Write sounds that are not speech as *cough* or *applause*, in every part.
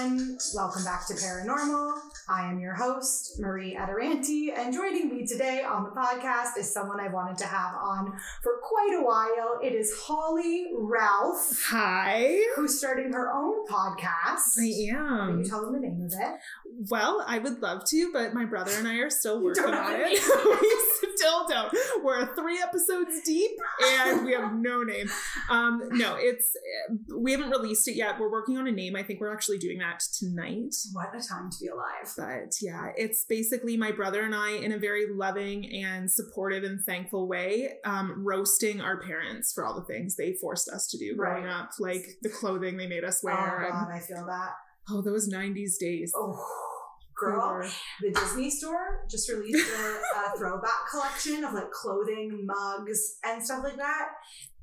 everyone. Welcome back to Paranormal. I am your host, Marie Adoranti, and joining me today on the podcast is someone I wanted to have on for quite a while. It is Holly Ralph, Hi. who's starting her own podcast. I am. Can you tell them the name of it? Well, I would love to, but my brother and I are still working on it. *laughs* we still don't. We're three episodes deep and we have no name. Um, no, it's we haven't released it yet. We're working on a name. I think we're actually doing that tonight. What a time to be alive. But yeah, it's basically my brother and I, in a very loving and supportive and thankful way, um, roasting our parents for all the things they forced us to do growing Right. up, like the clothing they made us Oh, wear. God, and, I feel that. oh, those 90s days. Oh, girl. The Disney store just released a, a *laughs* throwback collection of like clothing, mugs, and stuff like that.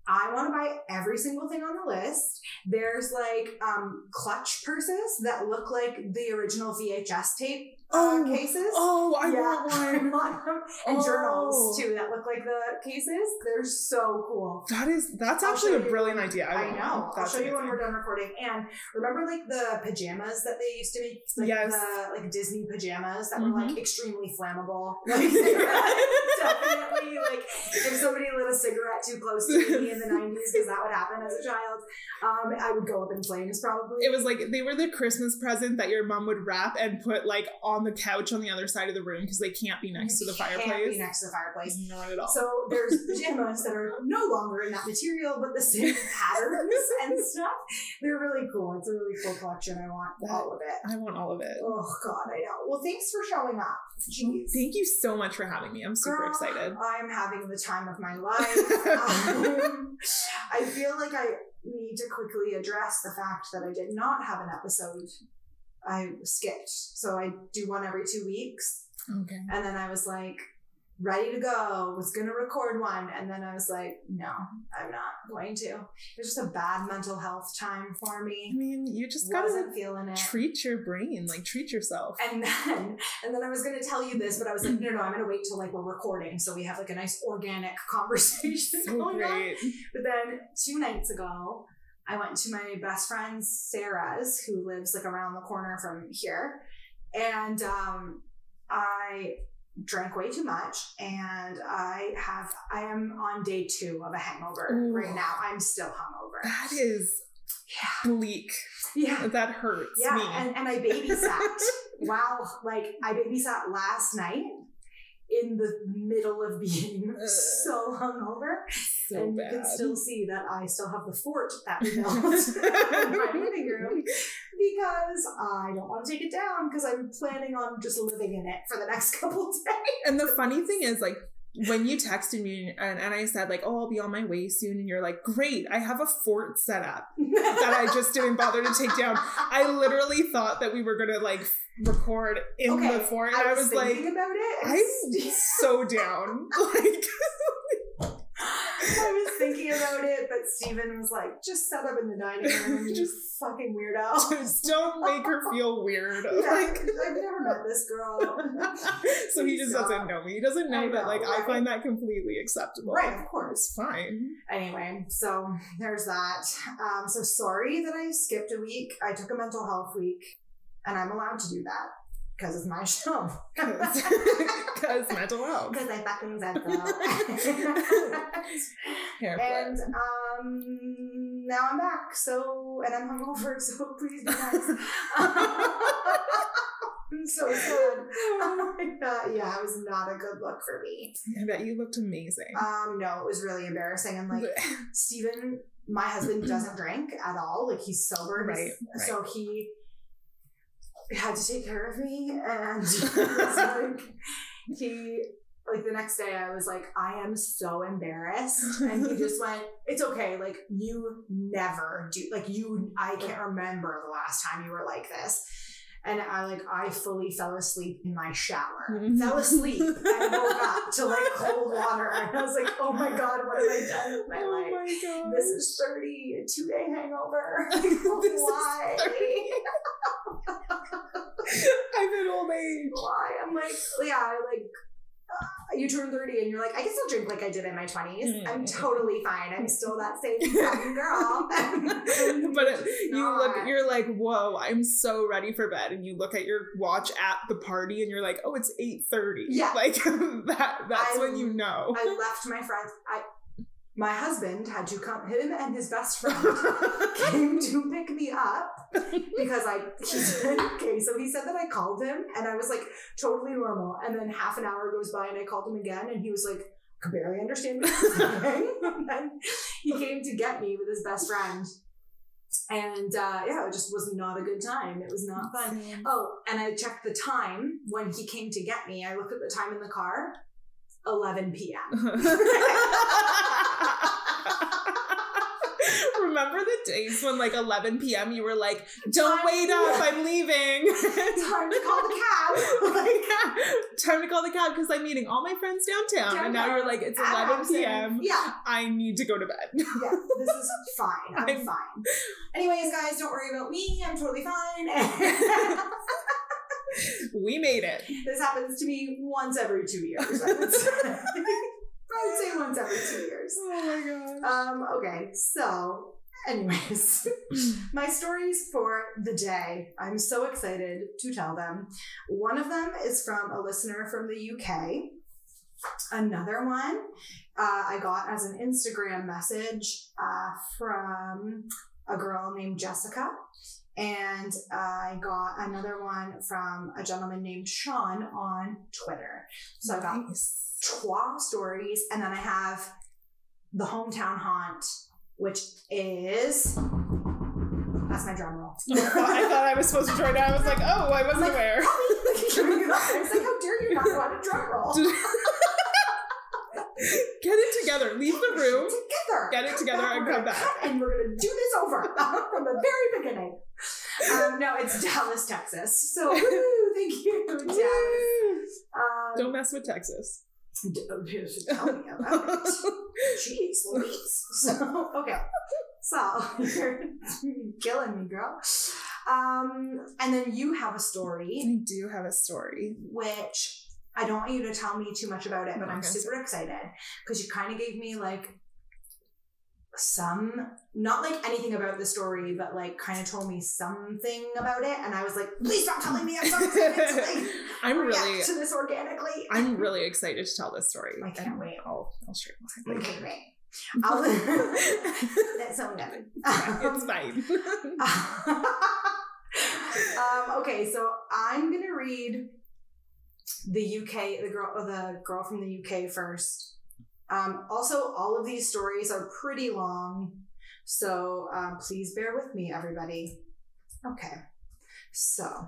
I want to buy every single thing on the list. There's like um, clutch purses that look like the original VHS tape uh, Oh, cases. Oh, I Yeah. want one. *laughs* *laughs* and Oh. journals too that look like the cases. They're so cool. That is that's I'll actually a brilliant idea. I, want know. I'll show you when we're done recording. And remember, like the pajamas that they used to make, like Yes. the like Disney pajamas that were Mhm. like extremely flammable. *laughs* Like, definitely like if somebody lit a cigarette too close to me in the nineties, because that would happen as a child, um, I would go up in flames probably. It was like they were the Christmas present that your mom would wrap and put like on the couch on the other side of the room because they can't be next to the Can't fireplace. Be next to the fireplace. Not at all. So there's pajamas that are no longer in that material, but the same *laughs* patterns and stuff. They're really cool. It's a really cool collection. I want all of it. I want all of it. Oh God, I know. Well, thanks for showing up. Jeez. Thank you so much for having me. I'm super Girl, excited. I'm having the time of my *laughs* life. Um, I feel like I need to quickly address the fact that I did not have an episode. I skipped. So I do one every two weeks. Okay. And then I was like, ready to go, was gonna record one. And then I was like, no, I'm not going to. It was just a bad mental health time for me. I mean, you just gotta feeling it. treat your brain, like treat yourself. And *laughs* then, and then I was gonna tell you this, but I was like, no, no, I'm gonna wait till like we're recording, so we have like a nice organic *laughs* conversation *laughs* So going on. great. But then two nights ago, I went to my best friend Sarah's, who lives like around the corner from here, and um, I drank way too much, and I have I am on day two of a hangover Ooh. right now. I'm still hungover. That is Yeah, bleak. yeah. That hurts Yeah, me. and, and I babysat. *laughs* wow, like I babysat last night in the middle of being Ugh. *laughs* Uh, so hungover. so and bad. you can still see that I still have the fort that we *laughs* built *laughs* in my living room because I don't want to take it down because I'm planning on just living in it for the next couple days. And the funny thing is, like, when you texted me and, and I said, like, oh, I'll be on my way soon, and you're like, great, I have a fort set up that I just didn't bother to take down. I literally thought that we were gonna like record in okay, the fort, and I was, like, thinking about it. I'm so down. *laughs* Like, I was thinking about it, but Steven was like, just set up in the dining room, you Just- *laughs* *laughs* fucking weirdo. just don't make her feel weird. *laughs* Yeah, Like, I've never met this girl. so he just Stop. doesn't know me. He doesn't know, I that like know, I find that completely acceptable. Right, of course. It's fine. Anyway, so there's that. Um, so sorry that I skipped a week. I took a mental health week, and I'm allowed to do that because it's my show. Because *laughs* mental health. Because I fucking said *laughs* so. And um, now I'm back. So and I'm hungover. *laughs* So please be nice. I'm so sad. Oh my god, yeah, it was not a good look for me. I bet you looked amazing. Um, no, it was really embarrassing. And like Steven, my husband doesn't drink at all. Like he's sober. He's- Right, So he had to take care of me, and *laughs* *laughs* like, he like the next day I was like, I am so embarrassed. And he just *laughs* went, It's okay. Like, you never do, like, you, I can't remember the last time you were like this. And I like, I fully fell asleep in my shower, Mhm. fell asleep and woke up to like cold water. And I was like, Oh my God, what have I done with my oh life? my god. This is 30, a two day hangover. Like, why? 30. *laughs* I'm an old age. why? I'm like, yeah, like uh, you turn 30 and you're like, I can still drink like I did in my 20s. I'm Mm. totally fine. I'm still that same *laughs* girl. *laughs* but you look, you're like, whoa, I'm so ready for bed, and you look at your watch at the party, and you're like, oh, it's eight thirty. Yeah. like that. That's I- when you know. I left my friends. I my husband had to come. Him and his best friend *laughs* came to pick me up because I he said okay. So he said that I called him and I was like totally normal. And then half an hour goes by and I called him again and he was like could barely understand what he *laughs* *laughs* and then he came to get me with his best friend. And uh, yeah, it just was not a good time. It was not fun. Oh, and I checked the time when he came to get me. I looked at the time in the car, 11 p.m. Remember the days when, like, 11 p.m., you were like, "Don't Time- wait up, I'm leaving." *laughs* Time to call the cab. *laughs* Like, Time to call the cab because I'm meeting all my friends downtown, and now you're like, "It's at 11 p.m. Yeah, I need to go to bed." yeah, this is *laughs* fine. I'm, I'm- fine. Anyways, guys, don't worry about me. I'm totally fine. we made it. this happens to me once every two years. I would say, I would say once every two years. Oh my god. Um, okay, so anyways, *laughs* my stories for the day. I'm so excited to tell them. One of them is from a listener from the UK. Another one uh, I got as an Instagram message uh, from a girl named Jessica. And I got another one from a gentleman named Sean on Twitter. So I got Nice. 12 stories, and then I have the hometown haunt, which is that's my drum roll. *laughs* I thought I was supposed to join. It. I was like, oh, I wasn't like, aware. *laughs* I was like, how dare you not go on a drum roll? *laughs* Get it together. Leave the room. Together. Get it together and come back. And we're gonna do this over from the very beginning. Um, no, it's Dallas, Texas. So woo, thank you, Dallas. Um, Don't mess with Texas. D- tell me about it. *laughs* Jeez Louise. *laughs* So, okay. So, *laughs* you're killing me, girl. Um, and then you have a story, I do have a story. which I don't want you to tell me too much about it, but I'm super excited because you kind of gave me like some, not like anything about the story, but like kind of told me something about it. And I was like, please stop telling me. I'm so *laughs* excited to like I'm really, to this organically. I'm really excited to tell this story. I can't wait. I'll, I'll share mine. Okay, great. I'll, *laughs* *laughs* that's so good. it's fine. um, okay, so I'm gonna read the UK, the girl, the girl from the UK first. Um, also, all of these stories are pretty long, so um, please bear with me, everybody. Okay, so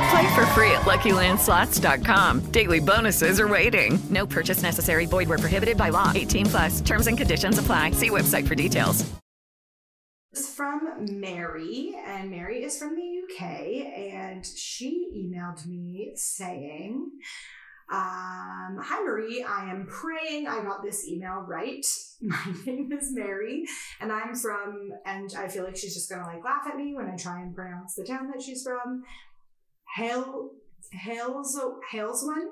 Play for free at LuckyLandSlots.com. Daily bonuses are waiting. No purchase necessary. Void where prohibited by law. 18 plus. Terms and conditions apply. See website for details. This is from Mary, and Mary is from the UK, and she emailed me saying, Um, hi, Marie. I am praying I got this email right. *laughs* My name is Mary, and I'm from, and I feel like she's just gonna like laugh at me when I try and pronounce the town that she's from. Hales, Haleswin?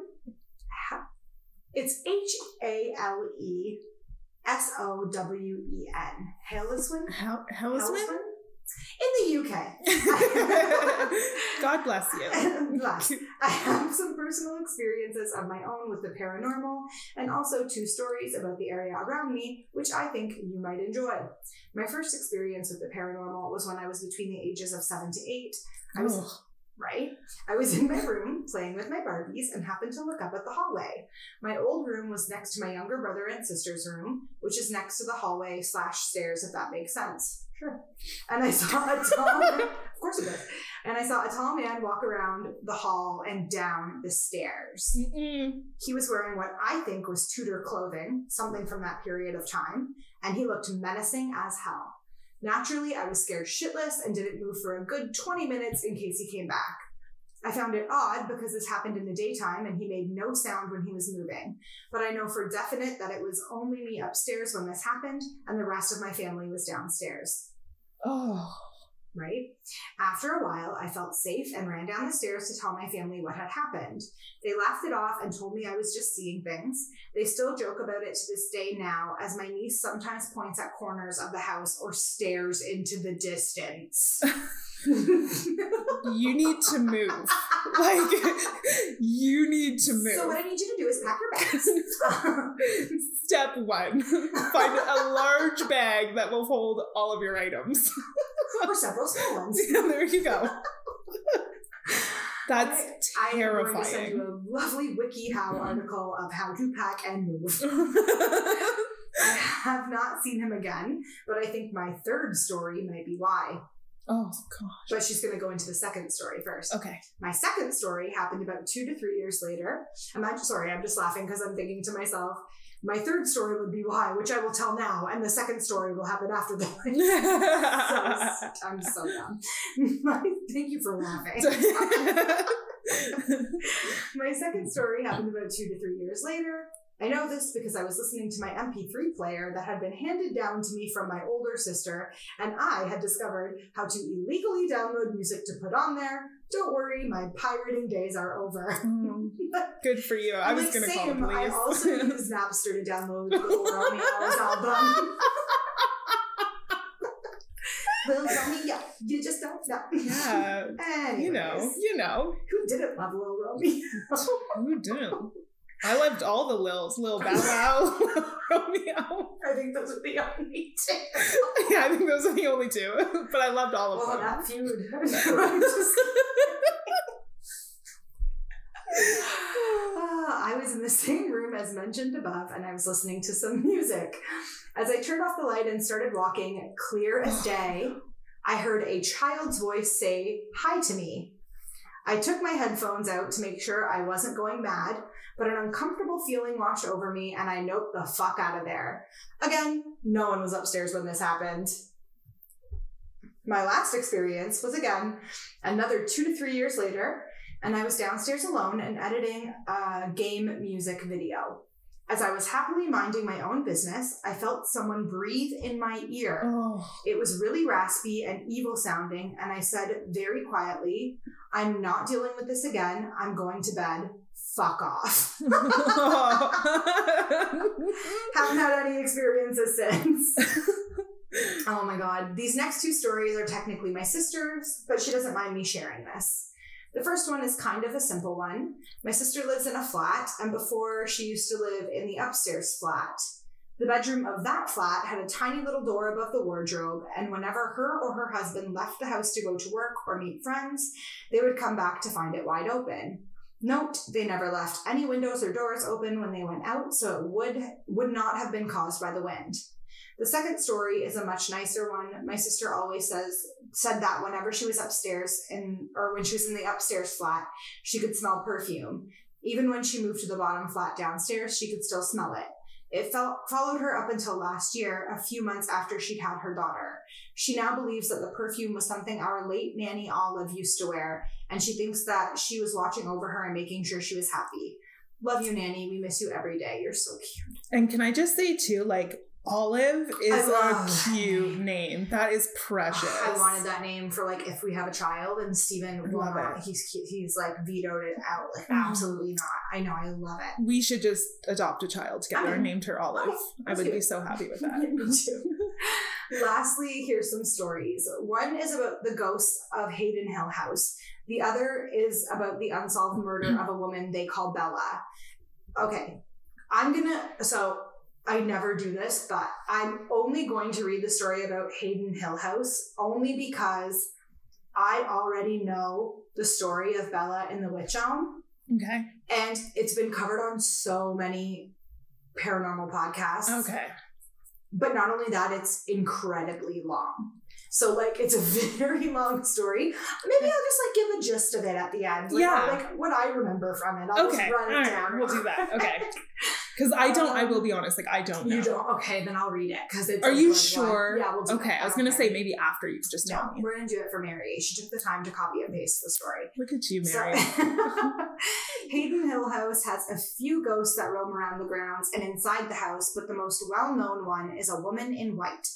Ha- It's H A L E S O W E N. Haleswin? Hel-? In the UK. *laughs* God bless you. *laughs* Bless. *laughs* I have some personal experiences of my own with the paranormal and also two stories about the area around me, which I think you might enjoy. My first experience with the paranormal was when I was between the ages of seven to eight. I was. Right? I was in my room playing with my Barbies and happened to look up at the hallway. My old room was next to my younger brother and sister's room, which is next to the hallway slash stairs, if that makes sense. Sure. And I saw a tall man, of course it does. And I saw a tall man walk around the hall and down the stairs. He was wearing what I think was Tudor clothing, something from that period of time, and he looked menacing as hell. Naturally, I was scared shitless and didn't move for a good 20 minutes in case he came back. I found it odd because this happened in the daytime and he made no sound when he was moving. But I know for definite that it was only me upstairs when this happened and the rest of my family was downstairs. Oh. Right? After a while, I felt safe and ran down the stairs to tell my family what had happened. They laughed it off and told me I was just seeing things. They still joke about it to this day now, as my niece sometimes points at corners of the house or stares into the distance. *laughs* *laughs* You need to move. Like, *laughs* you need to move. So what I need you to do is pack your bags. Step one find a large bag that will hold all of your items. Or several small ones. *laughs* Yeah, there you go. *laughs* That's I am going to send terrifying. you a lovely WikiHow mm-hmm. article of how to pack and move. *laughs* I have not seen him again, but I think my third story might be why. Oh gosh. But she's going to go into the second story first. Okay. My second story happened about two to three years later. I'm not sorry, I'm just laughing because I'm thinking to myself, my third story would be why, which I will tell now, and the second story will happen after that. so, *laughs* *laughs* I'm so dumb. *laughs* Thank you for laughing. my second story happened about two to three years later. I know this because I was listening to my MP3 player that had been handed down to me from my older sister, and I had discovered how to illegally download music to put on there. Don't worry, my pirating days are over. Mm. *laughs* Good for you. I was like, going to call the same, I police. also used *laughs* Napster to download Little Romeo's album. *laughs* Little Romeo, you just don't know. Yeah. You know, you know. Who didn't love Little Romeo? Who didn't? I loved all the Lils. Lil Bow Wow, Lil *laughs* Romeo. I think those are the only two. *laughs* Yeah, I think those are the only two. *laughs* But I loved all of Oh, them. that feud. Ah, I was in the same room as mentioned above, and I was listening to some music. As I turned off the light and started walking, clear as *gasps* day, I heard a child's voice say hi to me. I took my headphones out to make sure I wasn't going mad, but an uncomfortable feeling washed over me, and I noped the fuck out of there. Again, no one was upstairs when this happened. My last experience was again another two to three years later, and I was downstairs alone and editing a game music video. As I was happily minding my own business, I felt someone breathe in my ear. Oh. It was really raspy and evil sounding, and I said very quietly, I'm not dealing with this again. I'm going to bed. Fuck off. *laughs* *laughs* Haven't had any experiences since. *laughs* oh my god. These next two stories are technically my sister's, but she doesn't mind me sharing this. The first one is kind of a simple one. My sister lives in a flat, and before she used to live in the upstairs flat. The bedroom of that flat had a tiny little door above the wardrobe, and whenever her or her husband left the house to go to work or meet friends, they would come back to find it wide open. Note, they never left any windows or doors open when they went out, so it would would not have been caused by the wind. The second story is a much nicer one. My sister always says said that whenever she was upstairs in or when she was in the upstairs flat, she could smell perfume. Even when she moved to the bottom flat downstairs, she could still smell it. It felt, followed her up until last year, a few months after she'd had her daughter. She now believes that the perfume was something our late nanny Olive used to wear, and she thinks that she was watching over her and making sure she was happy. Love you, Nanny. We miss you every day. You're so cute. And can I just say too, like Olive is a cute name. That is precious. I wanted that name for like if we have a child, and Steven will not. He's cute. He's like vetoed it out. Like Mhm. absolutely not. I know. I love it. We should just adopt a child together Okay. and named her Olive. Okay, I would be so happy with *laughs* that. Me too. Lastly, here's some stories. One is about the ghosts of Haden Hill House. The other is about the unsolved murder of a woman they call Bella. Okay, I'm gonna. So I never do this, but I'm only going to read the story about Haden Hill House only because I already know the story of Bella in the Witch Elm. Okay. And it's been covered on so many paranormal podcasts. Okay. But not only that, it's incredibly long. So like it's a *laughs* very long story. Maybe I'll just like give a gist of it at the end. Like, Yeah. Like what I remember from it. I'll Okay. just run it All right. down. We'll do that. Okay. *laughs* Because I don't. I will be honest. Like I don't know. You don't? Okay, then I'll read it because it's. Are you good one. sure? Yeah, we'll do Okay. I was gonna say maybe after you just tell No, me. we're gonna do it for Mary. She took the time to copy and paste the story. Look at you, So- Mary. *laughs* Haden Hill House has a few ghosts that roam around the grounds and inside the house, but the most well known one is a woman in white.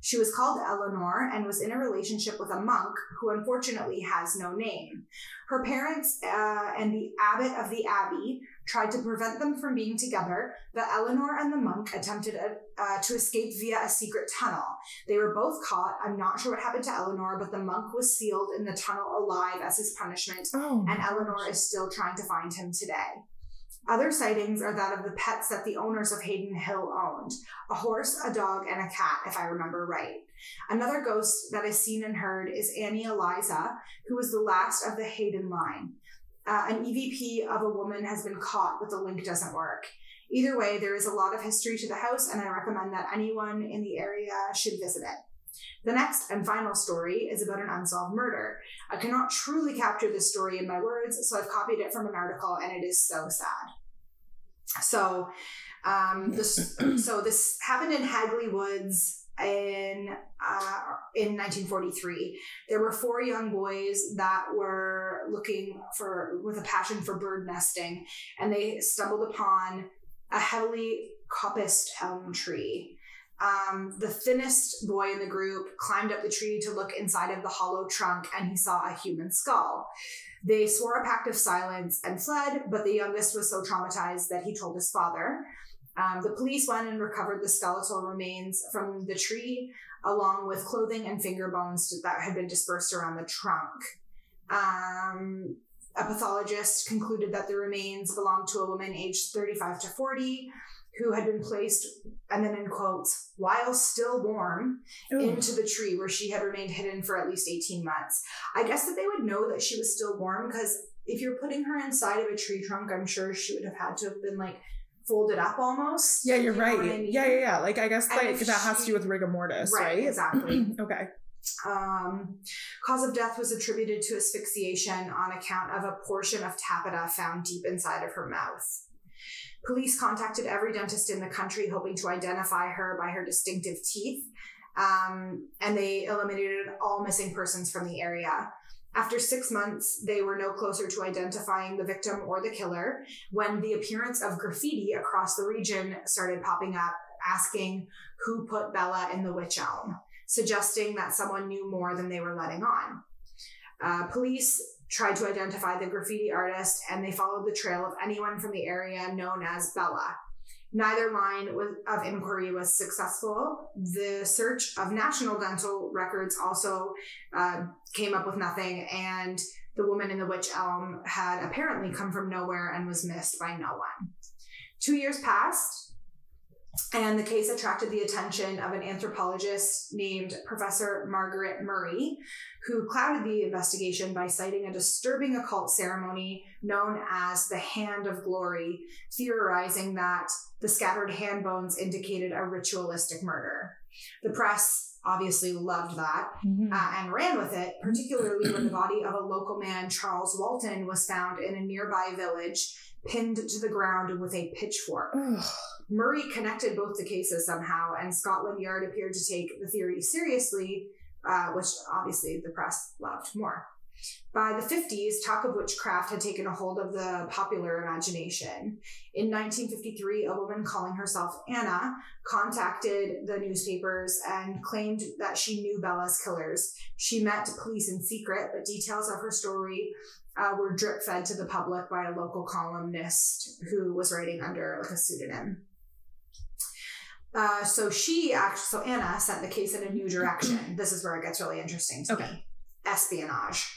She was called Eleanor and was in a relationship with a monk who unfortunately has no name. Her parents uh, and the abbot of the abbey tried to prevent them from being together, but Eleanor and the monk attempted uh, uh, to escape via a secret tunnel. They were both caught. I'm not sure what happened to Eleanor, but the monk was sealed in the tunnel alive as his punishment, oh. and Eleanor is still trying to find him today. Other sightings are that of the pets that the owners of Haden Hill owned a horse, a dog, and a cat, if I remember right. Another ghost that is seen and heard is Annie Eliza, who was the last of the Haden line. Uh, an EVP of a woman has been caught, but the link doesn't work. Either way, there is a lot of history to the house, and I recommend that anyone in the area should visit it. The next and final story is about an unsolved murder. I cannot truly capture this story in my words, so I've copied it from an article, and it is so sad. So, um, *clears throat* this so this happened in Hagley Woods in uh, in 1943. There were four young boys that were looking for with a passion for bird nesting, and they stumbled upon a heavily coppiced elm tree. Um, the thinnest boy in the group climbed up the tree to look inside of the hollow trunk, and he saw a human skull. They swore a pact of silence and fled, but the youngest was so traumatized that he told his father. Um, the police went and recovered the skeletal remains from the tree, along with clothing and finger bones that had been dispersed around the trunk. Um, a pathologist concluded that the remains belonged to a woman aged 35 to 40 who had been placed, and then in quotes, while still warm, Ooh. into the tree where she had remained hidden for at least 18 months. I guess that they would know that she was still warm because if you're putting her inside of a tree trunk, I'm sure she would have had to have been like folded up almost. Yeah, you're You right. I mean? Yeah, yeah, yeah. Like I guess And like that has to do with rigor mortis, Right, right? exactly. *clears throat* okay. Um, cause of death was attributed to asphyxiation on account of a portion of taffeta found deep inside of her mouth. Police contacted every dentist in the country hoping to identify her by her distinctive teeth, um, and they eliminated all missing persons from the area. After six months, they were no closer to identifying the victim or the killer when the appearance of graffiti across the region started popping up asking who put Bella in the witch elm, suggesting that someone knew more than they were letting on. Uh, police tried to identify the graffiti artist and they followed the trail of anyone from the area known as Bella. Neither line of inquiry was successful. The search of national dental records also uh, came up with nothing, and the woman in the witch elm had apparently come from nowhere and was missed by no one. Two years passed, and the case attracted the attention of an anthropologist named Professor Margaret Murray, who clouded the investigation by citing a disturbing occult ceremony known as the Hand of Glory, theorizing that the scattered hand bones indicated a ritualistic murder. The press obviously loved that uh, and ran with it, particularly when the body of a local man, Charles Walton, was found in a nearby village, pinned to the ground with a pitchfork. Murray connected both the cases somehow, and Scotland Yard appeared to take the theory seriously, uh, which obviously the press loved more. By the 50s, talk of witchcraft had taken a hold of the popular imagination. In 1953, a woman calling herself Anna contacted the newspapers and claimed that she knew Bella's killers. She met police in secret, but details of her story uh, were drip fed to the public by a local columnist who was writing under like a pseudonym. Uh, so she actually, so Anna sent the case in a new direction. *clears throat* this is where it gets really interesting to Okay. me. Espionage.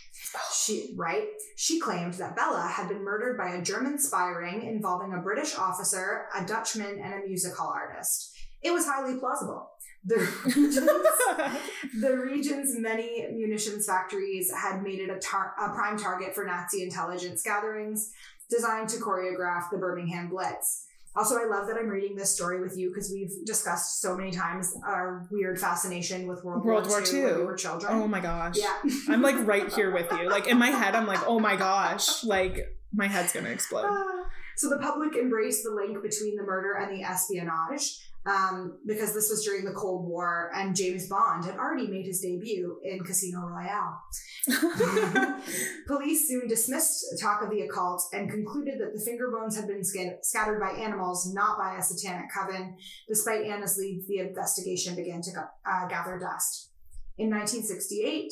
She right. She claimed that Bella had been murdered by a German spy ring involving a British officer, a Dutchman, and a music hall artist. It was highly plausible. The region's, *laughs* the region's many munitions factories had made it a, tar- a prime target for Nazi intelligence gatherings designed to choreograph the Birmingham Blitz. Also, I love that I'm reading this story with you because we've discussed so many times our weird fascination with World, World War War II when we were children. Oh my gosh. Yeah. I'm like *laughs* right here with you. Like in my head, I'm like, oh my gosh. Like my head's gonna explode. Ah. So the public embraced the link between the murder and the espionage um, because this was during the Cold War and James Bond had already made his debut in Casino Royale. *laughs* Police soon dismissed talk of the occult and concluded that the finger bones had been sca- scattered by animals, not by a satanic coven. Despite Anna's leads, the investigation began to go- uh, gather dust. In 1968,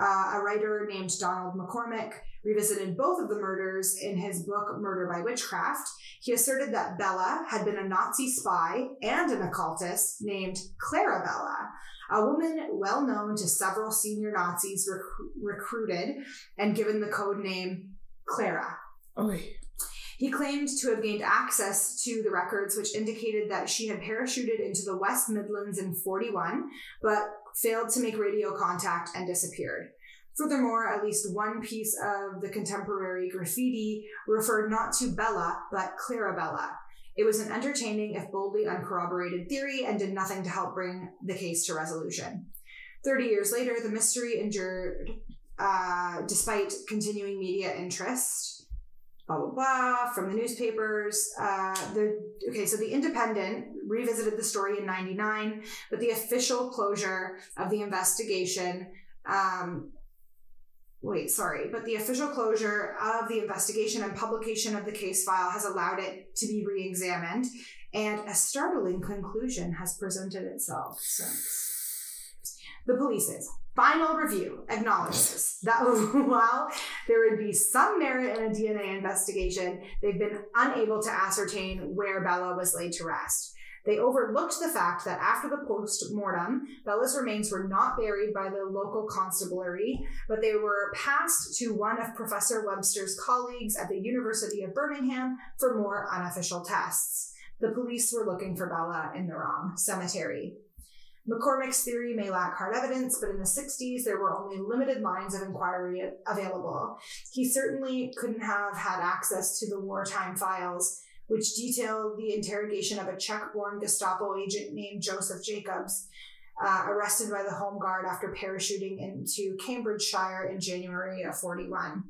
uh, a writer named Donald McCormick revisited both of the murders in his book Murder by Witchcraft. He asserted that Bella had been a Nazi spy and an occultist named Clara Bella, a woman well known to several senior Nazis recru- recruited and given the code name Clara. Oy. He claimed to have gained access to the records, which indicated that she had parachuted into the West Midlands in 41, but failed to make radio contact and disappeared. Furthermore, at least one piece of the contemporary graffiti referred not to Bella, but Clarabella. It was an entertaining, if boldly uncorroborated theory, and did nothing to help bring the case to resolution. Thirty years later, the mystery endured uh, despite continuing media interest blah blah blah from the newspapers. Uh, the okay, so the Independent revisited the story in '99, but the official closure of the investigation. Um, wait, sorry, but the official closure of the investigation and publication of the case file has allowed it to be re-examined, and a startling conclusion has presented itself since. The police's final review acknowledges that *laughs* while there would be some merit in a DNA investigation, they've been unable to ascertain where Bella was laid to rest. They overlooked the fact that after the post mortem, Bella's remains were not buried by the local constabulary, but they were passed to one of Professor Webster's colleagues at the University of Birmingham for more unofficial tests. The police were looking for Bella in the wrong cemetery. McCormick's theory may lack hard evidence, but in the 60s, there were only limited lines of inquiry available. He certainly couldn't have had access to the wartime files, which detailed the interrogation of a Czech born Gestapo agent named Josef Jakobs, uh, arrested by the Home Guard after parachuting into Cambridgeshire in January of 41.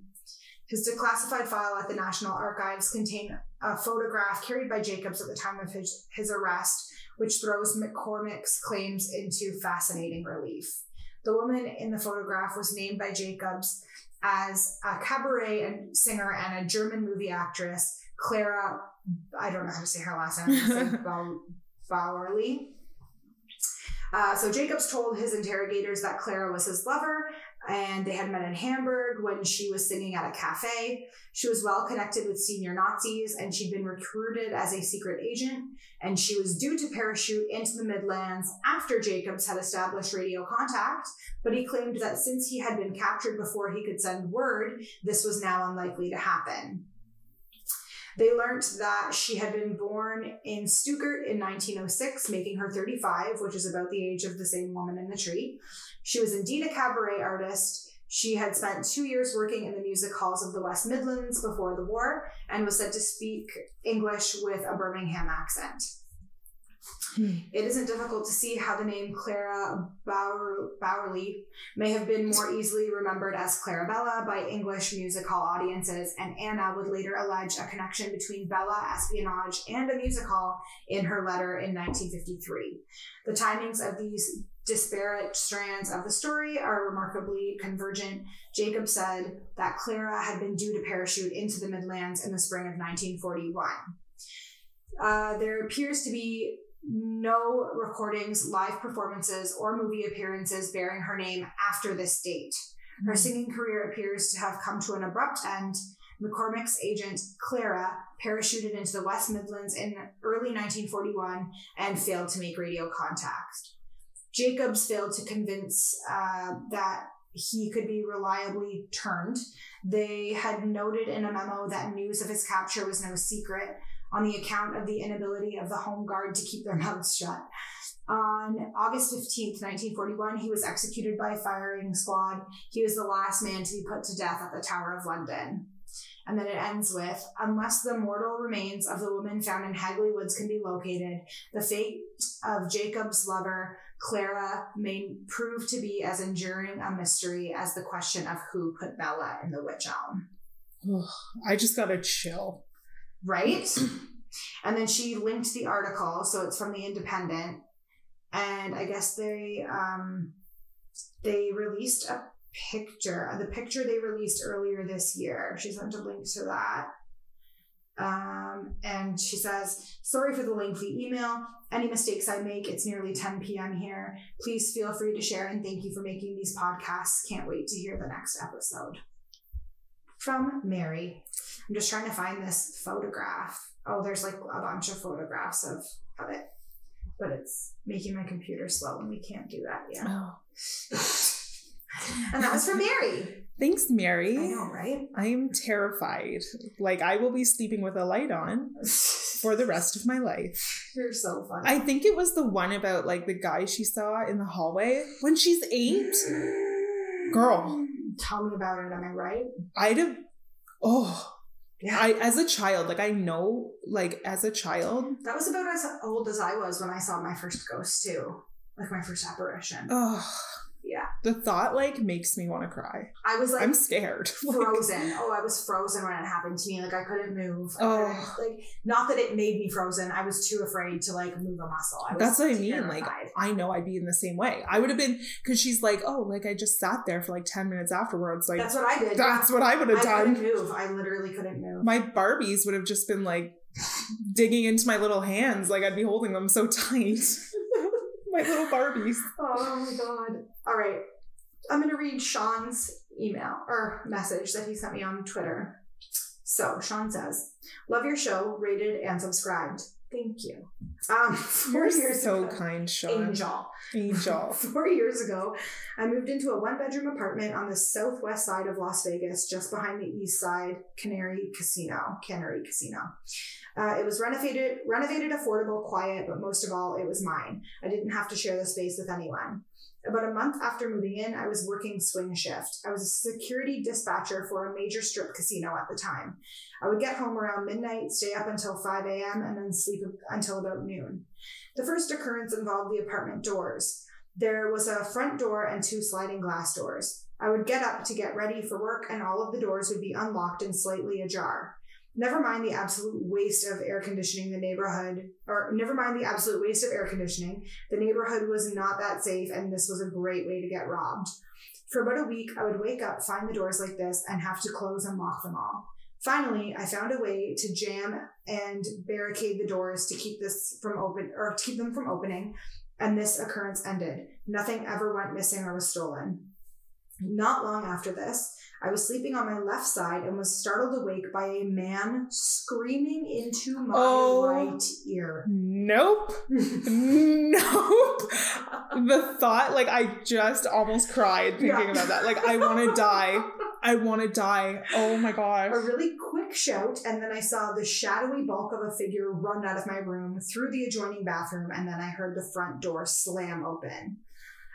His declassified file at the National Archives contained a photograph carried by Jakobs at the time of his, his arrest, which throws McCormick's claims into fascinating relief. The woman in the photograph was named by Jakobs as a cabaret and singer and a German movie actress, Clara, I don't know how to say her last name, I'm gonna say Bau- Bauerly. Uh, so Jakobs told his interrogators that Clara was his lover and they had met in Hamburg when she was singing at a cafe. She was well connected with senior Nazis and she'd been recruited as a secret agent. And she was due to parachute into the Midlands after Jakobs had established radio contact. But he claimed that since he had been captured before he could send word, this was now unlikely to happen. They learned that she had been born in Stuttgart in 1906, making her 35, which is about the age of the same woman in the tree. She was indeed a cabaret artist. She had spent two years working in the music halls of the West Midlands before the war and was said to speak English with a Birmingham accent. It isn't difficult to see how the name Clara Bower, Bowerly may have been more easily remembered as Clarabella by English music hall audiences, and Anna would later allege a connection between Bella, espionage, and a music hall in her letter in 1953. The timings of these disparate strands of the story are remarkably convergent. Jacob said that Clara had been due to parachute into the Midlands in the spring of 1941. Uh, there appears to be no recordings, live performances, or movie appearances bearing her name after this date. Her singing career appears to have come to an abrupt end. McCormick's agent, Clara, parachuted into the West Midlands in early 1941 and failed to make radio contact. Jakobs failed to convince uh, that he could be reliably turned. They had noted in a memo that news of his capture was no secret on the account of the inability of the Home Guard to keep their *laughs* mouths shut. On August 15th, 1941, he was executed by a firing squad. He was the last man to be put to death at the Tower of London. And then it ends with Unless the mortal remains of the woman found in Hagley Woods can be located, the fate of Jacob's lover, Clara, may prove to be as enduring a mystery as the question of who put Bella in the witch elm. I just got a chill. Right? *clears throat* and then she linked the article, so it's from the Independent. And I guess they um they released a picture. The picture they released earlier this year. She sent a link to that. Um, and she says, Sorry for the lengthy email. Any mistakes I make, it's nearly 10 p.m. here. Please feel free to share and thank you for making these podcasts. Can't wait to hear the next episode. From Mary. I'm just trying to find this photograph. Oh, there's like a bunch of photographs of, of it, but it's making my computer slow and we can't do that yet. Oh. and that was from Mary. Thanks, Mary. I know, right? I am terrified. Like I will be sleeping with a light on for the rest of my life. You're so funny. I think it was the one about like the guy she saw in the hallway when she's eight. Girl, Tell me about it. Am I right? I'd have. Oh, Yeah. I as a child, like I know, like as a child. That was about as old as I was when I saw my first ghost too, like my first apparition. Oh, Yeah, the thought like makes me want to cry. I was like I'm scared. *laughs* Like, frozen. oh, I was frozen when it happened to me. Like I couldn't move. Oh. couldn't- like not that it made me frozen. I was too afraid to like move a muscle. I was That's what I mean. Like. I know I'd be in the same way. I would have been because she's like, oh, like I just sat there for like ten minutes afterwards. Like that's what I did. that's what I would have I couldn't done. move. I literally couldn't move. My Barbies would have just been like digging into my little hands. Like I'd be holding them so *laughs* tight. *laughs* my little Barbies. Oh my god. All right. I'm going to read Sean's email or message that he sent me on Twitter. So, Sean says, Love your show, rated and subscribed. Thank you. Um, *laughs* 4 You're years so ago, kind, Sean. Angel. Angel. *laughs* Four years ago, I moved into a one bedroom apartment on the southwest side of Las Vegas, just behind the east side Cannery Casino. Cannery Casino. Uh, it was renovated, renovated, affordable, quiet, but most of all, it was mine. I didn't have to share the space with anyone. About a month after moving in, I was working swing shift. I was a security dispatcher for a major strip casino at the time. I would get home around midnight, stay up until 5 a.m., and then sleep until about noon. The first occurrence involved the apartment doors. There was a front door and two sliding glass doors. I would get up to get ready for work, and all of the doors would be unlocked and slightly ajar. Never mind the absolute waste of air conditioning the neighborhood, or never mind the absolute waste of air conditioning. The neighborhood was not that safe, and this was a great way to get robbed. For about a week, I would wake up, find the doors like this, and have to close and lock them all. Finally, I found a way to jam and barricade the doors to keep this from open or to keep them from opening, and this occurrence ended. Nothing ever went missing or was stolen. Not long after this, I was sleeping on my left side and was startled awake by a man screaming into my Oh. right ear. Nope. *laughs* nope. The thought, like, I just almost cried thinking Yeah. about that. Like, I want to *laughs* die. I want to die. Oh my gosh. a really quick shout, and then I saw the shadowy bulk of a figure run out of my room through the adjoining bathroom, and then I heard the front door slam open.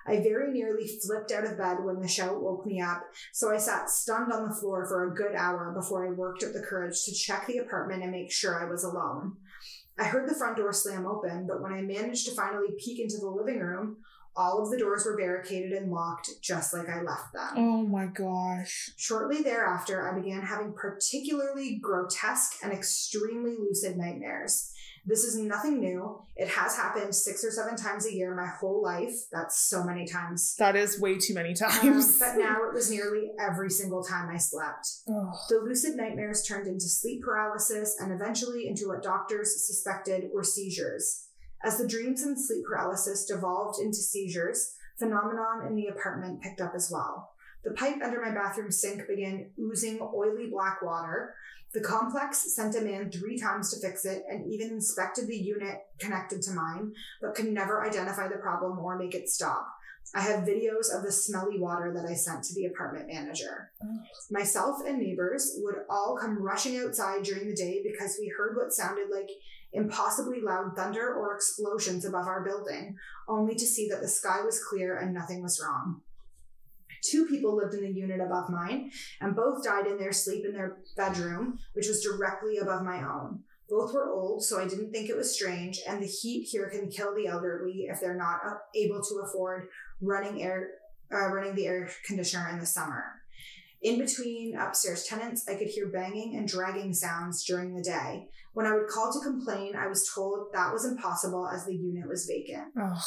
I very nearly flipped out of bed when the shout woke me up, so I sat stunned on the floor for a good hour before I worked up the courage to check the apartment and make sure I was alone. I heard the front door slam open, but when I managed to finally peek into the living room, all of the doors were barricaded and locked just like I left them. Oh my gosh. Shortly thereafter, I began having particularly grotesque and extremely lucid nightmares. This is nothing new. It has happened six or seven times a year my whole life. That's so many times. That is way too many Um, times. *laughs* but now it was nearly every single time I slept. Ugh. The lucid nightmares turned into sleep paralysis and eventually into what doctors suspected were seizures. As the dreams and sleep paralysis devolved into seizures, phenomenon in the apartment picked up as well. The pipe under my bathroom sink began oozing oily black water. The complex sent a man three times to fix it and even inspected the unit connected to mine, but could never identify the problem or make it stop. I have videos of the smelly water that I sent to the apartment manager. Myself and neighbors would all come rushing outside during the day because we heard what sounded like impossibly loud thunder or explosions above our building, only to see that the sky was clear and nothing was wrong. Two people lived in the unit above mine, and both died in their sleep in their bedroom, which was directly above my own. Both were old, so I didn't think it was strange, and the heat here can kill the elderly if they're not uh, able to afford running air, uh, running the air conditioner in the summer. In between upstairs tenants, I could hear banging and dragging sounds during the day. When I would call to complain, I was told that was impossible as the unit was vacant. Ugh.